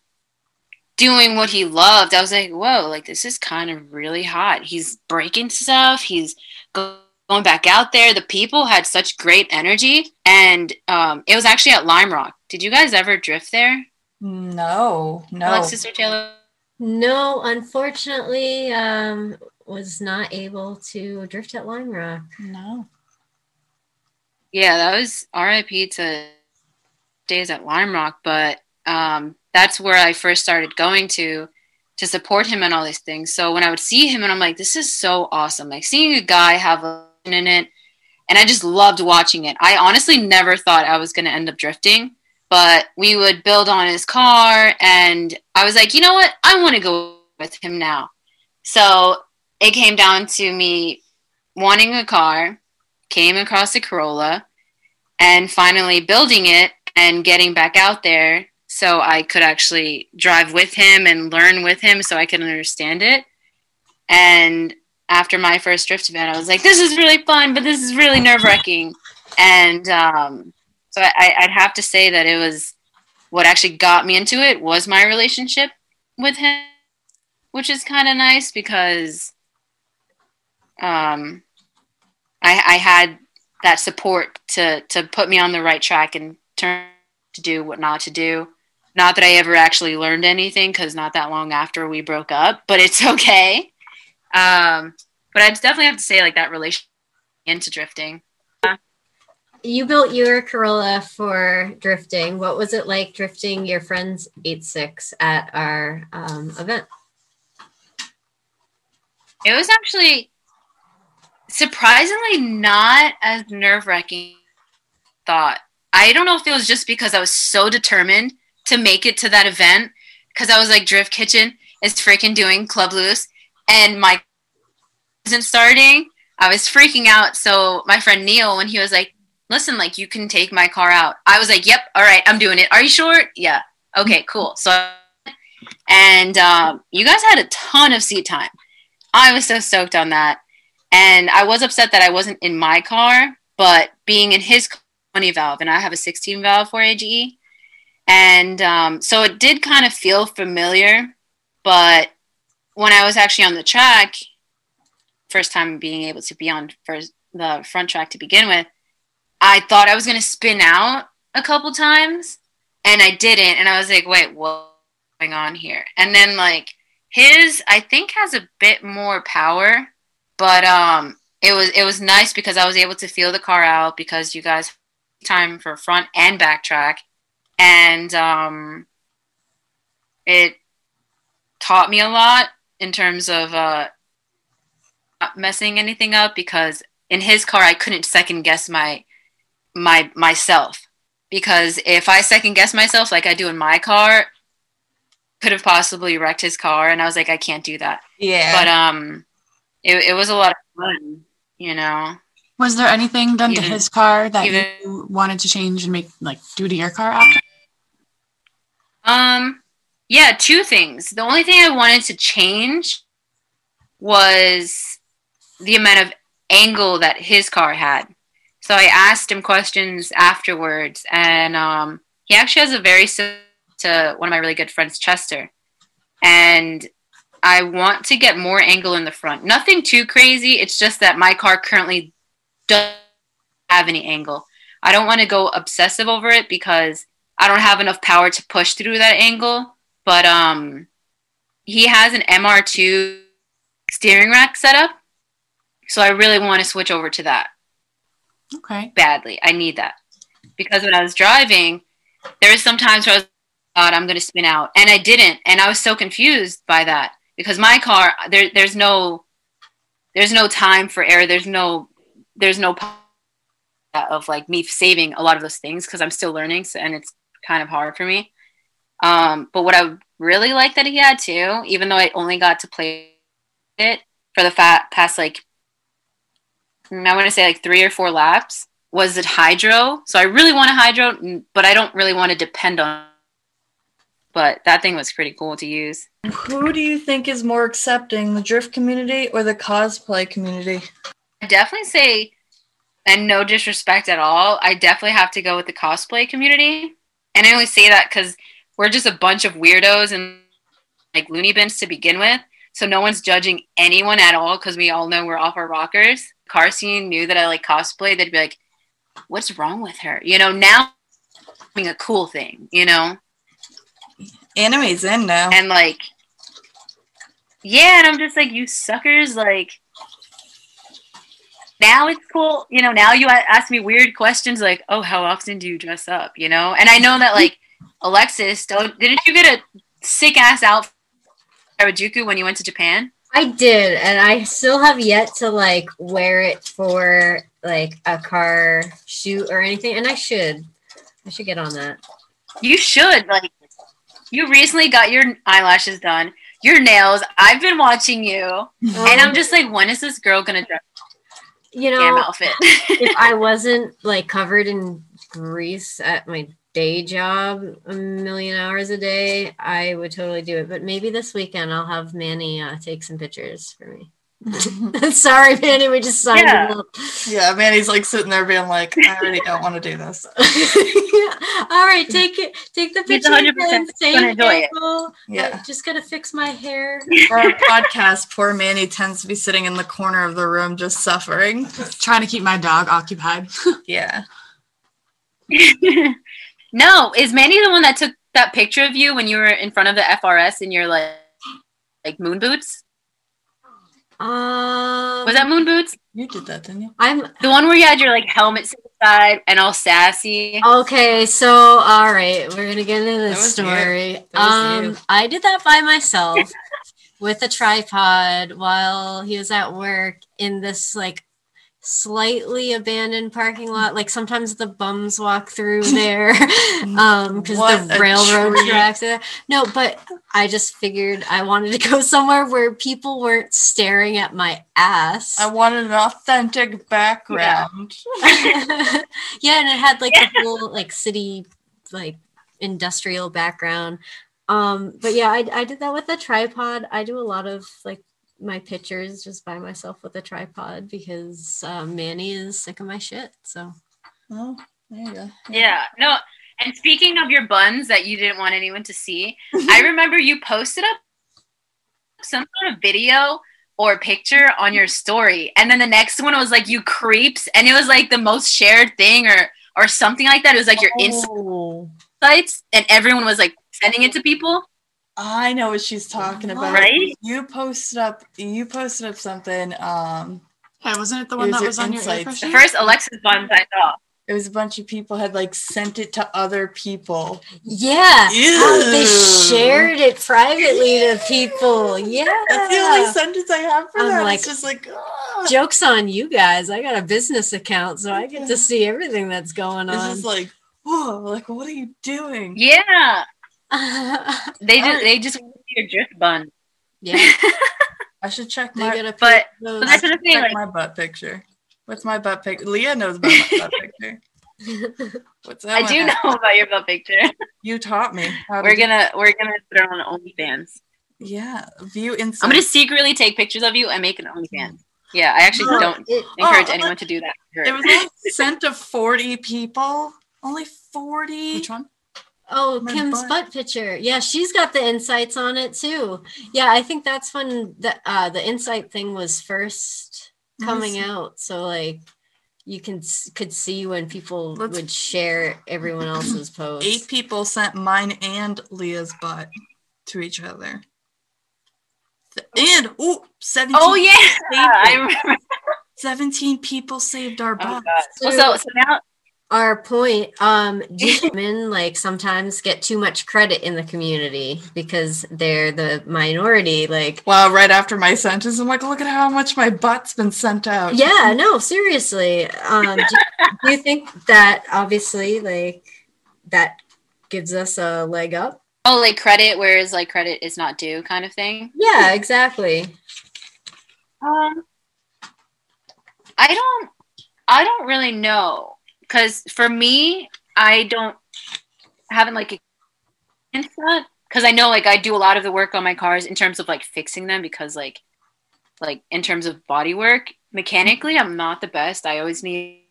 doing what he loved, I was like, whoa, like this is kind of really hot. He's breaking stuff. He's go- going back out there. The people had such great energy. And um, it was actually at Lime Rock. Did you guys ever drift there? No, no. Alexis or Taylor? no, unfortunately, um, was not able to drift at Lime Rock. No. Yeah, that was RIP to days at Lime Rock, but um, that's where I first started going to to support him and all these things. So when I would see him, and I'm like, this is so awesome. Like seeing a guy have a in it, and I just loved watching it. I honestly never thought I was going to end up drifting, but we would build on his car, and I was like, you know what? I want to go with him now. So it came down to me wanting a car, came across a Corolla, and finally building it and getting back out there so I could actually drive with him and learn with him so I could understand it. And after my first drift event, I was like, this is really fun, but this is really nerve wracking. And um, so I, I'd have to say that it was what actually got me into it was my relationship with him, which is kind of nice because um, I, I had that support to to put me on the right track and turn to do what not to do. Not that I ever actually learned anything because not that long after we broke up, but it's okay. Um, but I definitely have to say like that relation into drifting. You built your Corolla for drifting. What was it like drifting your friend's 8.6 at our um, event? It was actually surprisingly not as nerve wracking thought. I don't know if it was just because I was so determined to make it to that event because I was like Drift Kitchen is freaking doing Club Loose and my isn't starting. I was freaking out. So my friend Neil, when he was like, "Listen, like you can take my car out," I was like, "Yep, all right, I'm doing it. Are you sure?" Yeah. Okay, cool. So, and um, you guys had a ton of seat time. I was so stoked on that. And I was upset that I wasn't in my car, but being in his 20 valve, and I have a 16 valve 4AGE. And um, so it did kind of feel familiar. But when I was actually on the track, first time being able to be on first, the front track to begin with, I thought I was going to spin out a couple times and I didn't. And I was like, wait, what's going on here? And then, like, his, I think, has a bit more power but um, it was it was nice because I was able to feel the car out because you guys time for front and back track, and um, it taught me a lot in terms of uh, not messing anything up because in his car I couldn't second guess my my myself because if I second guess myself like I do in my car, could have possibly wrecked his car, and I was like I can't do that. Yeah. But um, it, it was a lot of fun, you know. Was there anything done Even- to his car that even- you wanted to change and make like do to your car after? Um, yeah, two things. The only thing I wanted to change was the amount of angle that his car had. So I asked him questions afterwards, and um, he actually has a very similar to one of my really good friends, Chester. And I want to get more angle in the front. Nothing too crazy. It's just that my car currently doesn't have any angle. I don't want to go obsessive over it because I don't have enough power to push through that angle. But um, he has an MR2 steering rack setup, so I really want to switch over to that Okay. badly. I need that because when I was driving, there was some times where I was, God, I'm going to spin out, and I didn't, and I was so confused by that because my car there there's no there's no time for error. There's no there's no of like me saving a lot of those things because I'm still learning, so, and it's kind of hard for me. Um, but what I really like that he had too, even though I only got to play it for the fat past like mm, I want to say like three or four laps, was it hydro? So I really want a hydro, but I don't really want to depend on. But that thing was pretty cool to use. Who do you think is more accepting, the drift community or the cosplay community? I definitely say, and no disrespect at all, I definitely have to go with the cosplay community. And I only say that because we're just a bunch of weirdos and like loony bins to begin with. So no one's judging anyone at all because we all know we're off our rockers. Car scene knew that I like cosplay. They'd be like, "What's wrong with her?" You know. Now, being a cool thing. You know. Anime's in now. and like yeah and i'm just like you suckers like now it's cool you know now you ask me weird questions like oh how often do you dress up you know and i know that like alexis don't didn't you get a sick ass outfit Harajuku when you went to japan I did, and I still have yet to like wear it for like a car shoot or anything, and I should. I should get on that. you should like you recently got your eyelashes done your nails i've been watching you and i'm just like when is this girl gonna dress you know, outfit if I wasn't like covered in grease at my day job a million hours a day, I would totally do it. But maybe this weekend I'll have Manny uh, take some pictures for me. Sorry, Manny, we just signed Yeah. up. Yeah, Manny's like sitting there being like, I already don't want to do this. yeah. All right, take it. Take the picture. 100% and say gonna enjoy it. Yeah. I just gotta fix my hair. For our podcast, poor Manny tends to be sitting in the corner of the room just suffering. Trying to keep my dog occupied. Yeah. No, is Manny the one that took that picture of you when you were in front of the FRS in your like like moon boots? Um, Was that moon boots? You did that, didn't you? I'm The one where you had your like helmet side and all sassy. okay. So, all right, we're gonna get into That this story. Um, you. I did that by myself with a tripod while he was at work in this like slightly abandoned parking lot. Like sometimes the bums walk through there um because What the railroad tracks there. No, but I just figured I wanted to go somewhere where people weren't staring at my ass. I wanted an authentic background. yeah, and it had like a whole like city like industrial background. Um, but yeah, I, I did that with a tripod. I do a lot of like my pictures just by myself with a tripod because uh, Manny is sick of my shit. So Oh, there you go. Yeah. No. And speaking of your buns that you didn't want anyone to see, I remember you posted up some sort of video or picture on your story, and then the next one was like you creeps, and it was like the most shared thing or or something like that. It was like your Oh, insights, and everyone was like sending it to people. I know what she's talking about. Right? You posted up. You posted up something. Um, Yeah, wasn't it the It one was that was on your air insights. The first Alexis buns I saw. it was a bunch of people had like sent it to other people. yeah, how they shared it privately to people. Yeah, That's the only sentence I have for I'm that. like- it's just like, jokes on you guys. I got a business account, so I get to see everything that's going it's on. just like, whoa, like what are you doing? Yeah, they just Alright. they just wanted your drift bun. yeah, I should check my, gotta But- but that's the thing. check Like, my butt picture. What's my butt picture? Leah knows about my butt picture. What's that? I one do at? know about your butt picture. You taught me. We're gonna we're gonna put it on OnlyFans. Yeah, view inside. I'm gonna secretly take pictures of you and make an OnlyFans. Yeah, I actually No. don't It- oh, encourage Oh, anyone to do that. It was only sent to 40 people. Only 40. Which one? Oh, My Kim's butt. butt. picture. Yeah, she's got the insights on it too. Yeah, I think that's when the uh, the insight thing was first coming Nice. out. So like you can could see when people Let's- would share everyone else's post. Eight people sent mine and Leah's butt to each other. And oh, 17, Oh yeah, I remember. 17 people saved our Oh, butts. God. Well, so so now Our point, um, do women like sometimes get too much credit in the community because they're the minority. Like, Wow, right after my sentence, I'm like, look at how much my butt's been sent out. yeah, no, seriously. Um, do, do you think that obviously like that gives us a leg up? oh like credit, whereas like credit is not due, kind of thing. Yeah, exactly. Um, I don't, I don't really know, because for me, I don't haven't like experienced that. Because I know like I do a lot of the work on my cars in terms of like fixing them because like, like in terms of body work mechanically, I'm not the best. I always need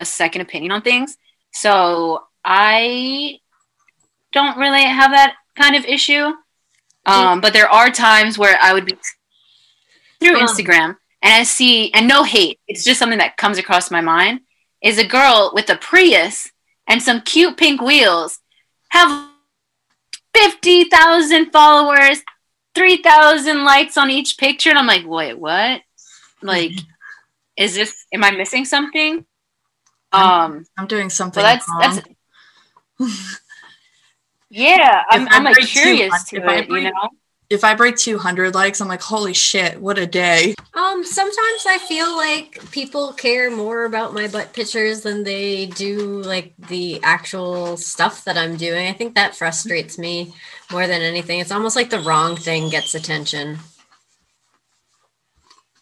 a second opinion on things, so I don't really have that kind of issue. Um, but there are times where I would be through Um, Instagram and I see, and no hate, it's just something that comes across my mind, is a girl with a Prius and some cute pink wheels have 50,000 followers, 3,000 likes on each picture. And I'm like, wait, what? Like, is this, am I missing something? Um, I'm doing something well, that's, wrong. that's, yeah, I'm, I'm like curious to if I it, you know? If I break 200 likes, I'm like, holy shit, what a day. Um, sometimes I feel like people care more about my butt pictures than they do like the actual stuff that I'm doing. I think that frustrates me more than anything. It's almost like the wrong thing gets attention.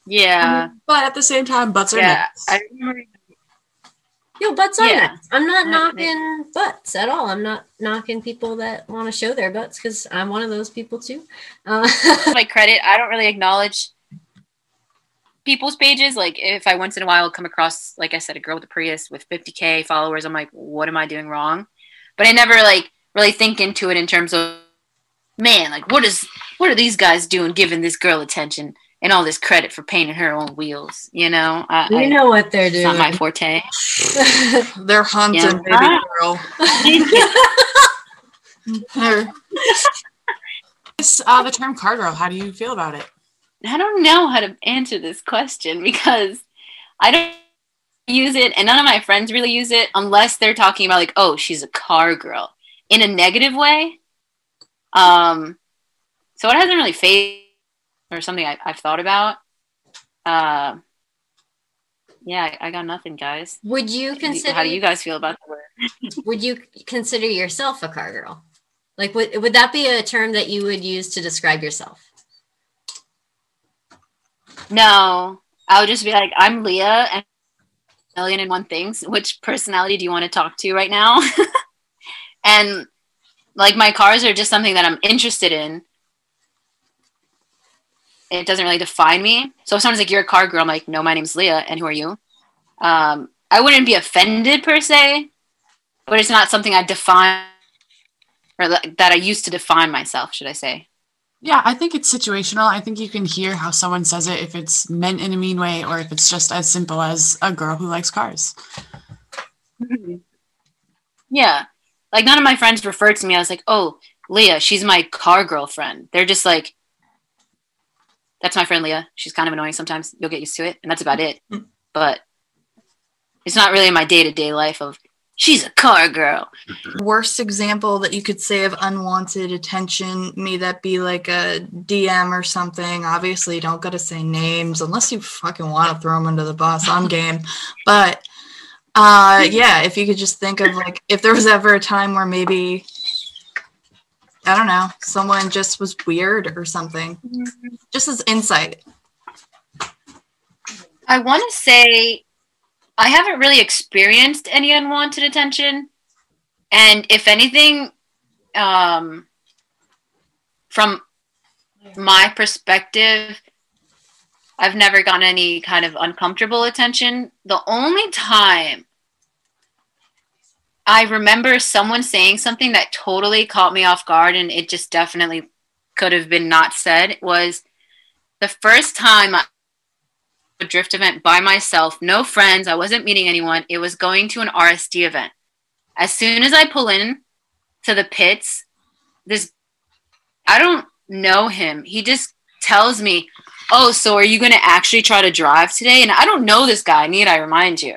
Yeah. But at the same time, butts are yeah. nice. I remember Yo, butts are Yeah. nice. I'm not knocking butts at all. I'm not knocking people that want to show their butts because I'm one of those people too. Uh, my credit. I don't really acknowledge people's pages. Like if I once in a while come across, like I said, a girl with a Prius with 50k followers, I'm like, what am I doing wrong? But I never like really think into it in terms of, man, like what is what are these guys doing, giving this girl attention and all this credit for painting her own wheels? You know, I, You I- know what they're it's doing. not my forte. They're hunting, Yeah. baby girl. They're- This, uh, the term car girl, how do you feel about it? I don't know how to answer this question because I don't use it, and none of my friends really use it unless they're talking about like, oh, she's a car girl in a negative way. Um, so it hasn't really faded or something I, I've thought about. Uh, yeah, I, I got nothing, guys. Would you consider? How do you guys feel about the word? Would you consider yourself a car girl? Like, would would that be a term that you would use to describe yourself? No, I would just be like, I'm Leah and a million and one things. Which personality do you want to talk to right now? and like my cars are just something that I'm interested in. It doesn't really define me. So if someone's like, "You're a car girl," I'm like, "No, my name's Leah, and who are you?" Um, I wouldn't be offended per se, but it's not something I define or that that I used to define myself. Should I say? Yeah, I think it's situational. I think you can hear how someone says it if it's meant in a mean way or if it's just as simple as a girl who likes cars. Yeah. Like none of my friends referred to me. I was like, oh, Leah, she's my car girlfriend. They're just like, that's my friend Leah. She's kind of annoying sometimes. You'll get used to it. And that's about it. But it's not really in my day to day life of, she's a car girl. worst example that you could say of unwanted attention may that be like a dm or something obviously you don't gotta say names unless you fucking want to throw them under the bus on game but uh yeah if you could just think of like if there was ever a time where maybe i don't know someone just was weird or something just as insight I want to say I haven't really experienced any unwanted attention. And if anything, um, from my perspective, I've never gotten any kind of uncomfortable attention. The only time I remember someone saying something that totally caught me off guard and it just definitely could have been not said was the first time I a drift event by myself, no friends. I wasn't meeting anyone. It was going to an RSD event. As soon as I pull in to the pits, this I don't know him. He just tells me, "Oh, so are you going to actually try to drive today?" And I don't know this guy. Need I remind you?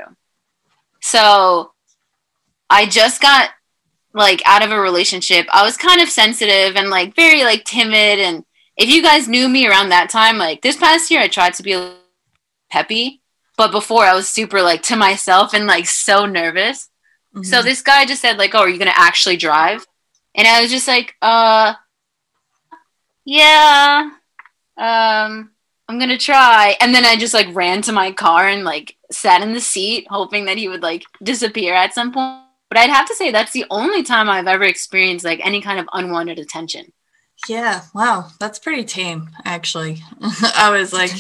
So I just got like out of a relationship. I was kind of sensitive and like very like timid. And if you guys knew me around that time, like this past year, I tried to be peppy. But before I was super like to myself and like so nervous. So Mhm. this guy just said like, "Oh, are you gonna actually drive?" And I was just like, "Uh, yeah, um, I'm gonna try." And then I just like ran to my car and like sat in the seat, hoping that he would like disappear at some point. But I'd have to say that's the only time I've ever experienced like any kind of unwanted attention. yeah wow that's pretty tame actually i was like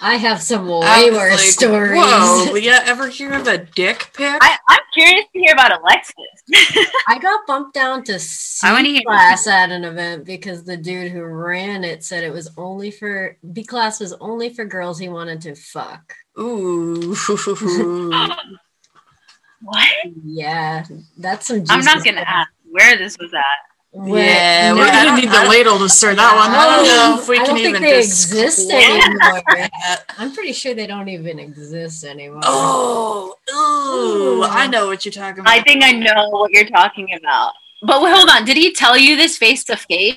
I have some way worse like, stories. Whoa, Leah, ever hear of a dick pic? I, I'm curious to hear about Alexis. I got bumped down to C I wanna hear- class at an event because the dude who ran it said it was only for B class was only for girls he wanted to fuck. Ooh. What? Yeah, that's some. I'm not gonna stuff. ask where this was at. Where- Yeah, no, we well, I didn't need the ladle to stir that one. I don't know if we I can don't think even they exist anymore. I'm pretty sure they don't even exist anymore. Oh, ooh, Ooh. I know what you're talking about. I think I know what you're talking about. But wait, hold on. Did he tell you this face to face,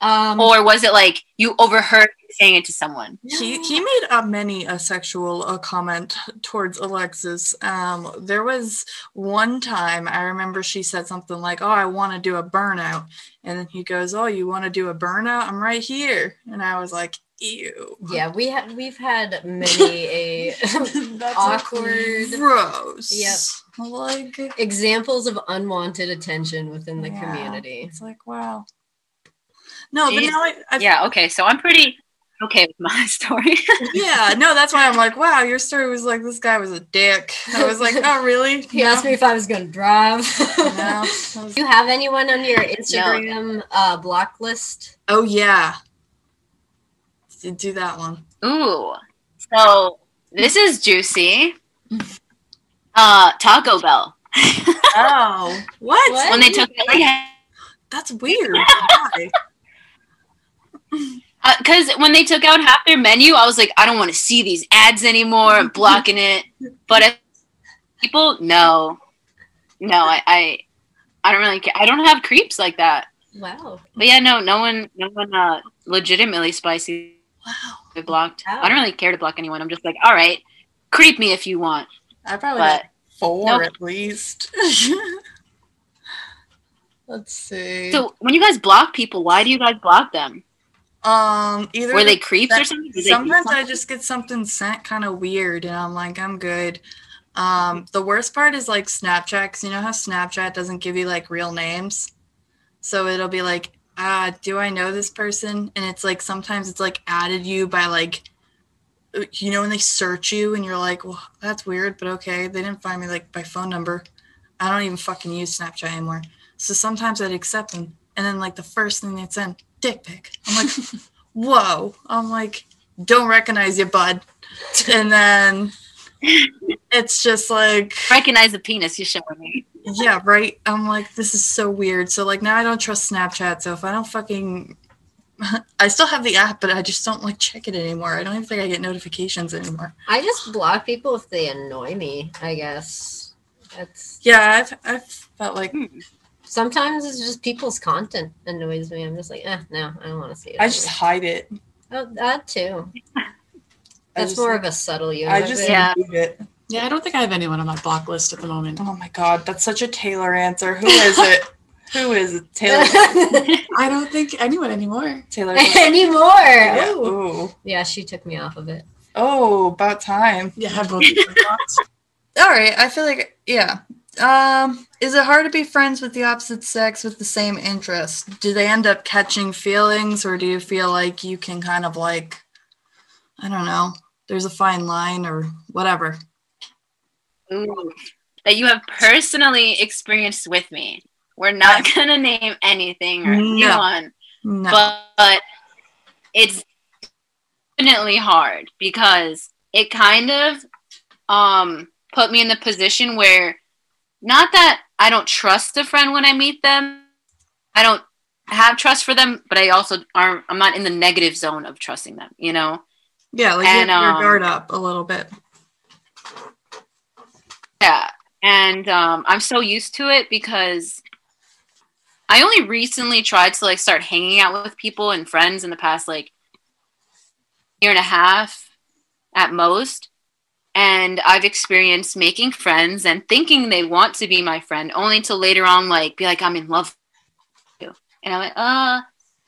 Um, or was it like you overheard him saying it to someone? he he made uh, many a sexual uh, comment towards Alexis. Um, there was one time I remember she said something like, "Oh, I want to do a burnout," and then he goes, "Oh, you want to do a burnout? I'm right here," and I was like, "Ew." yeah, we had we've had many a awkward gross. Yep. Like examples of unwanted attention within the Yeah. community. it's like wow. No, but Jeez. now I, I Yeah. Okay. So I'm pretty. Okay with my story. yeah, no, that's why I'm like, wow, your story was like this guy was a dick. I was like, oh really? He asked me if I was going to drive. No. Do you have anyone on your Instagram uh, block list? Oh yeah. Did do that one. Ooh. So this is juicy. Uh Taco Bell. Oh, what? What? when they took That's weird. Because when they took out half their menu, I was like, I don't want to see these ads anymore. I'm blocking it. But if people, no, no, I, I, I don't really care. I don't have creeps like that. Wow. But yeah, no, no one, no one, uh, legitimately spicy Wow. blocked. Wow. I don't really care to block anyone. I'm just like, all right, creep me if you want. I probably But four Nope. at least. Let's see. so when you guys block people, why do you guys block them? Um, either Were they the- creeps or something? Did Sometimes I something? just get something sent kind of weird, and I'm like, I'm good. Um, the worst part is like Snapchat, because you know how Snapchat doesn't give you like real names, so it'll be like, ah, do I know this person? And it's like sometimes it's like added you by like, uh, you know, when they search you, and you're like, well, that's weird, but okay, they didn't find me like by phone number. I don't even fucking use Snapchat anymore. So sometimes I'd accept them, and then like the first thing they'd send, dick pic. I'm like, whoa. I'm like, don't recognize you, bud. And then it's just like, Recognize the penis you're showing me. yeah, right. I'm like, this is so weird. So like now I don't trust Snapchat. So if I don't fucking, I still have the app, but I just don't like check it anymore. I don't even think I get notifications anymore. I just block people if they annoy me, I guess. That's Yeah, I've, I've felt like hmm. Sometimes it's just people's content annoys me. I'm just like, eh, no, I don't want to see it. I just hide it. oh, that too. That's just, more of a subtle unit. I just Yeah. remove it. Yeah, I don't think I have anyone on my block list at the moment. Oh my god, that's such a Taylor answer. Who is it? Who is it? Taylor. I don't think anyone anymore. Taylor. anymore. Yeah. Ooh. Ooh. Yeah, she took me off of it. Oh, about time. Yeah, I both. of my blocks. All right, I feel like yeah. Um, is it hard to be friends with the opposite sex with the same interest? Do they end up catching feelings, or do you feel like you can kind of like, I don't know, there's a fine line or whatever? Ooh. That you have personally experienced with me. We're not gonna name anything or No. anyone, No. but, but it's definitely hard because it kind of um put me in the position where not that I don't trust a friend when I meet them. I don't have trust for them, but I also aren't I'm not in the negative zone of trusting them, you know? yeah, like and, you have your um, guard up a little bit. Yeah. And um, I'm so used to it because I only recently tried to like start hanging out with people and friends in the past like year and a half at most. And I've experienced making friends and thinking they want to be my friend only to later on like be like I'm in love with you. And I went, uh,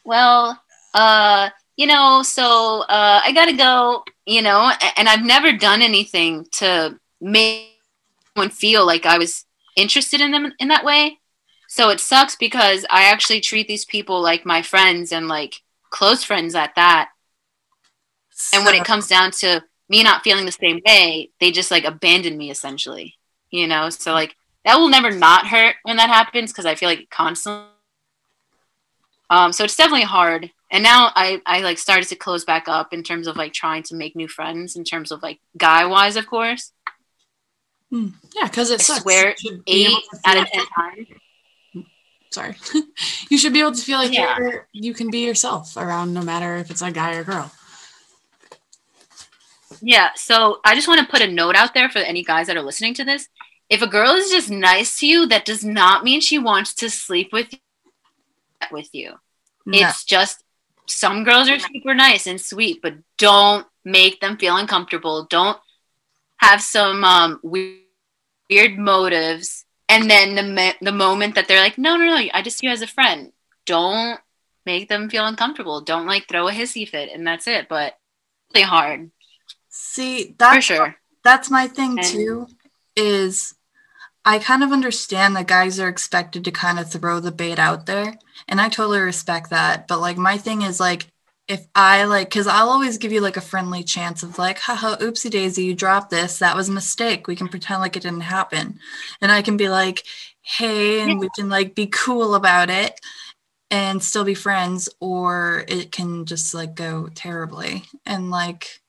well, uh, you know, so uh I gotta go, you know, and I've never done anything to make someone feel like I was interested in them in that way. So it sucks because I actually treat these people like my friends and like close friends at that. And when it comes down to me not feeling the same way, they just like abandon me essentially. You know, so like that will never not hurt when that happens because I feel like constantly. Um, so it's definitely hard. And now I, I like started to close back up in terms of like trying to make new friends in terms of like guy wise, of course. Yeah, because it's swear, You should be Eight able to out feel- of ten times. Sorry, you should be able to feel like Yeah. you can be yourself around no matter if it's a guy or girl. Yeah, so I just want to put a note out there for any guys that are listening to this. If a girl is just nice to you, that does not mean she wants to sleep with you. With you, No. it's just some girls are super nice and sweet, but don't make them feel uncomfortable. Don't have some um, weird, weird motives, and then the me- the moment that they're like, no, no, no, I just see you as a friend. Don't make them feel uncomfortable. Don't like throw a hissy fit, and that's it. But really hard See, that's sure. that's my thing And- too is i kind of understand that guys are expected to kind of throw the bait out there and i totally respect that but like my thing is like if I like, because I'll always give you like a friendly chance of like, haha, oopsie daisy, you dropped this. That was a mistake. We can pretend like it didn't happen. And I can be like, hey, and we can like be cool about it and still be friends, or it can just like go terribly. And like,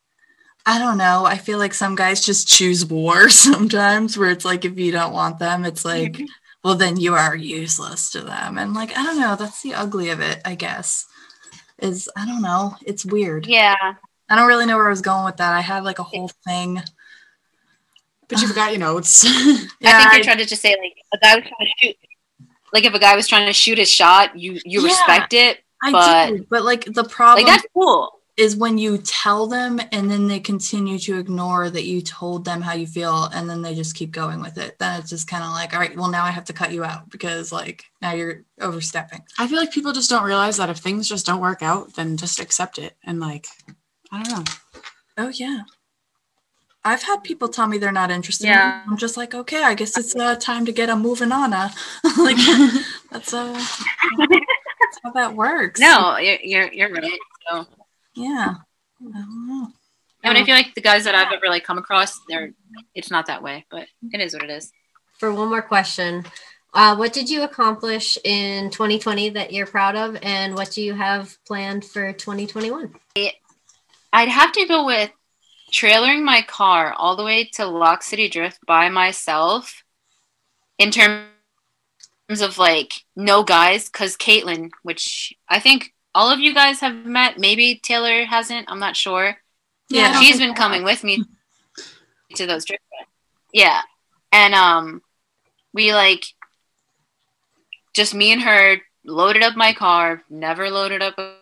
I don't know. I feel like some guys just choose war sometimes, where it's like, if you don't want them, it's like, mm-hmm. well, then you are useless to them. And like, I don't know. That's the ugly of it, I guess is I don't know. It's weird. Yeah. I don't really know where I was going with that. I had like a whole thing. But you forgot your notes. yeah, I think you're trying to just say like a guy was trying to shoot like if a guy was trying to shoot his shot, you you yeah, respect it. I but, do, but like the problem like that's cool is when you tell them and then they continue to ignore that you told them how you feel and then they just keep going with it then it's just kind of like all right well now i have to cut you out because like now you're overstepping i feel like people just don't realize that if things just don't work out then just accept it and like i don't know oh yeah I've had people tell me they're not interested. Yeah. I'm just like, okay, I guess it's uh, time to get a moving on. Uh. like that's uh, that's how that works. No, you're you're, you're right. So yeah. I don't know. I mean, I feel like the guys that I've ever like come across, they're it's not that way, but it is what it is. For one more question, uh, what did you accomplish in 2020 that you're proud of, and what do you have planned for 2021? I'd have to go with trailering my car all the way to Lock City Drift by myself. In terms of like no guys, because Caitlin, which I think all of you guys have met. Maybe Taylor hasn't. I'm not sure. Yeah, she's been coming with me to those trips. Yeah, and um, we like just me and her loaded up my car. Never loaded up a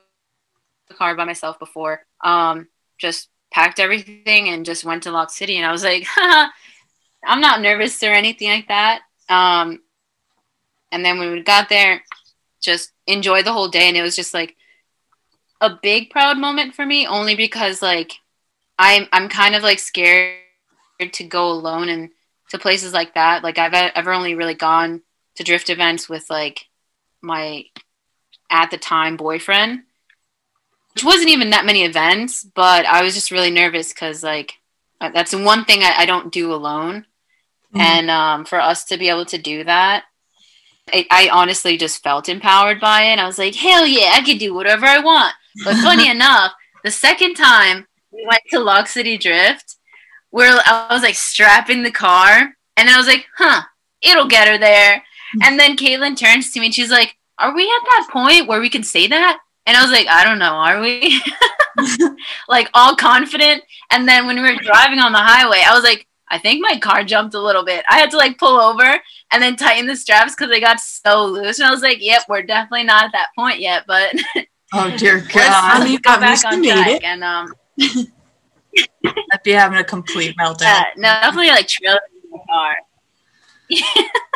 car by myself before. Um, just packed everything and just went to Lock City. And I was like, I'm not nervous or anything like that. Um, and then when we got there, just enjoy the whole day. And it was just like a big proud moment for me only because like I'm I'm kind of like scared to go alone and to places like that. Like I've ever only really gone to drift events with like my at the time boyfriend, which wasn't even that many events, but I was just really nervous because like that's the one thing I, I don't do alone. Mm-hmm. And um, for us to be able to do that, I, I honestly just felt empowered by it. I was like, hell yeah, I can do whatever I want. But funny enough, the second time we went to Lock City Drift, where I was like strapping the car, and then I was like, huh, it'll get her there. Mm-hmm. And then Caitlin turns to me and she's like, Are we at that point where we can say that? And I was like, I don't know, are we? like all confident. And then when we were driving on the highway, I was like, I think my car jumped a little bit. I had to like pull over and then tighten the straps because they got so loose. And I was like, yep, we're definitely not at that point yet, but Oh dear God! I mean, go back on track it. and um. I'd be having a complete meltdown. Yeah, no, definitely like trailing in the car.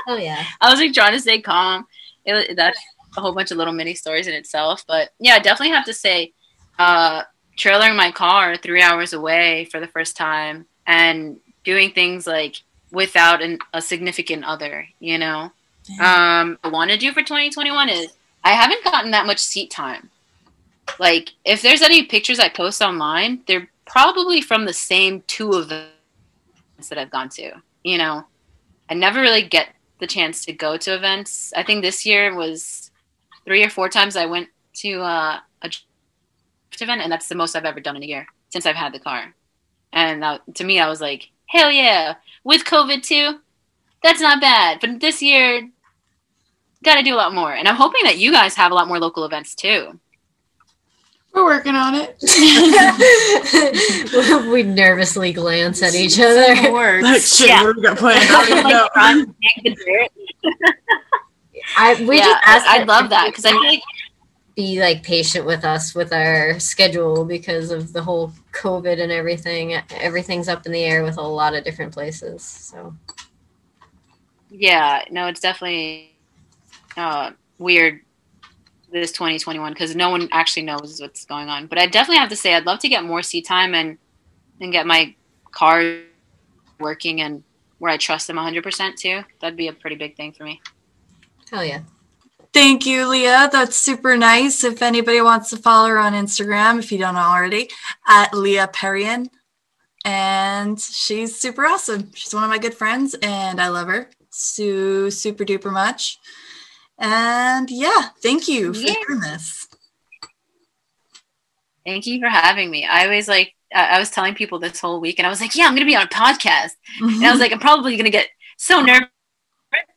oh yeah. I was like trying to stay calm. It, that's a whole bunch of little mini stories in itself, but yeah, I definitely have to say, uh, trailering my car three hours away for the first time and doing things like without an, a significant other, you know. Yeah. Um, I want to do for 2021 is I haven't gotten that much seat time. Like, if there's any pictures I post online, they're probably from the same two events that I've gone to. You know, I never really get the chance to go to events. I think this year was three or four times I went to uh, a event, and that's the most I've ever done in a year since I've had the car. And that, to me, I was like, hell yeah! With COVID too, that's not bad. But this year, got to do a lot more. And I'm hoping that you guys have a lot more local events too. We're working on it. we nervously glance at each other. Works. That's shit, yeah. what we got planned. I, I we yeah, just I, love that because I feel like be like patient with us with our schedule because of the whole COVID and everything. Everything's up in the air with a lot of different places. So yeah, no, it's definitely uh, weird this 2021 because no one actually knows what's going on. But I definitely have to say I'd love to get more seat time and and get my car working and where I trust them 100% too. That'd be a pretty big thing for me. Hell yeah. Thank you, Leah. That's super nice. If anybody wants to follow her on Instagram, if you don't already, at Leaperian. And she's super awesome. She's one of my good friends, and I love her so super duper much. And yeah, thank you for Yeah. doing this. Thank you for having me. I always like, I I was telling people this whole week, and I was like, yeah, I'm going to be on a podcast. And I was mm-hmm. like, I'm probably going to get so nervous,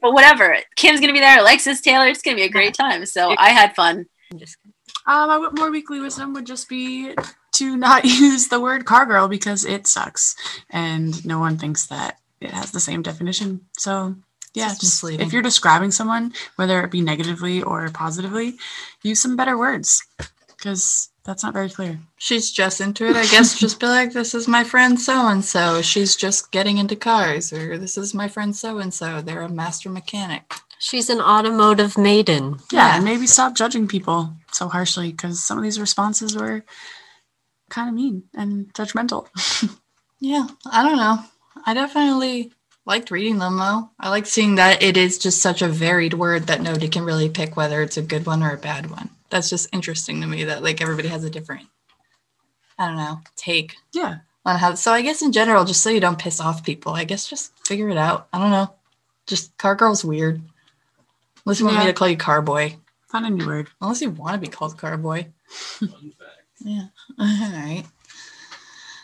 but whatever. Kim's going to be there, Alexis Taylor. It's going to be a great time. So I had fun. I'm. Um, my more weekly wisdom would just be to not use the word car girl because it sucks, and no one thinks that it has the same definition. So, yeah, Just just misleading. if you're describing someone, whether it be negatively or positively, use some better words because that's not very clear. She's just into it. I guess just be like, this is my friend so and so. She's just getting into cars, or this is my friend so and so. They're a master mechanic. She's an automotive maiden. Yeah, Yeah. and maybe stop judging people so harshly because some of these responses were kind of mean and judgmental. Yeah, I don't know. I definitely liked reading them though. I like seeing that it is just such a varied word that nobody can really pick whether it's a good one or a bad one. That's just interesting to me that like everybody has a different, I don't know, take yeah, on how. So I guess in general, just so you don't piss off people, I guess just figure it out. I don't know. Just car girl's weird. Unless you want me Yeah. to call you car boy. find a new word. Unless you want to be called car boy. yeah. All right.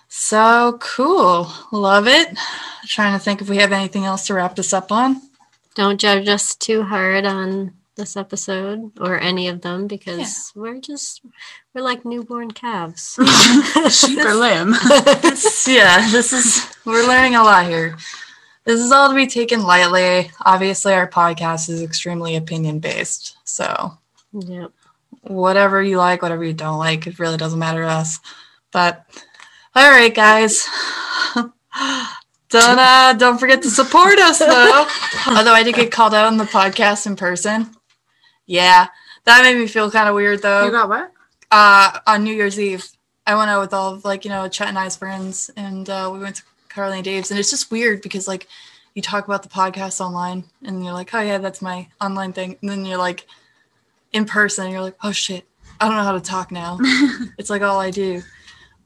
So cool. Love it. Trying to think if we have anything else to wrap this up on. Don't judge us too hard on this episode or any of them because we're just we're like newborn calves. Sheep or. This- yeah, this is we're learning a lot here. This is all to be taken lightly. Obviously, our podcast is extremely opinion based. So yep. whatever you like, whatever you don't like, it really doesn't matter to us. But all right, guys. Don't uh, don't forget to support us though. Although I did get called out on the podcast in person. Yeah, that made me feel kind of weird though. you got what? uh, on New Year's Eve, I went out with all of like you know Chet and I's friends, and uh, we went to Carly and Dave's, and it's just weird because like you talk about the podcast online, and you're like, oh yeah, that's my online thing, and then you're like in person, and you're like, oh shit, I don't know how to talk now. it's like all I do.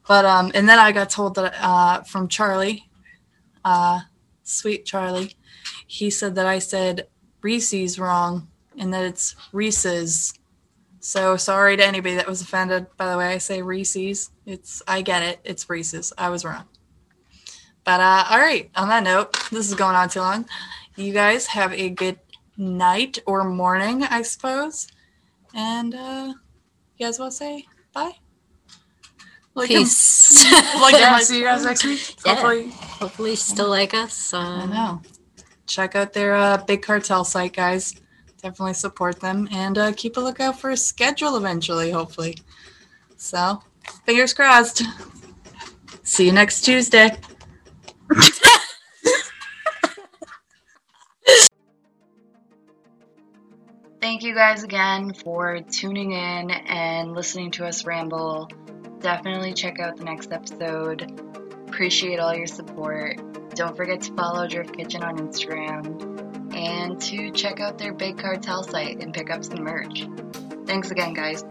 But um, and then I got told that uh, from Charlie, uh, sweet Charlie, he said that I said Reese's wrong, and that it's Reese's. So sorry to anybody that was offended by the way I say Reese's. It's I get it. It's Reese's. I was wrong. But uh all right, on that note, this is going on too long. You guys have a good night or morning, I suppose. And uh you guys want to say bye? Like Peace. like Yeah, see you guys next week. Yeah. Hopefully. Hopefully, you still like us. I Um, know. Check out their uh, big cartel site, guys. Definitely support them and uh, keep a lookout for a schedule eventually, hopefully. So, fingers crossed. See you next Tuesday. Thank you guys again for tuning in and listening to us ramble. Definitely check out the next episode. Appreciate all your support. Don't forget to follow Drift Kitchen on Instagram and to check out their Big Cartel site and pick up some merch. Thanks again, guys.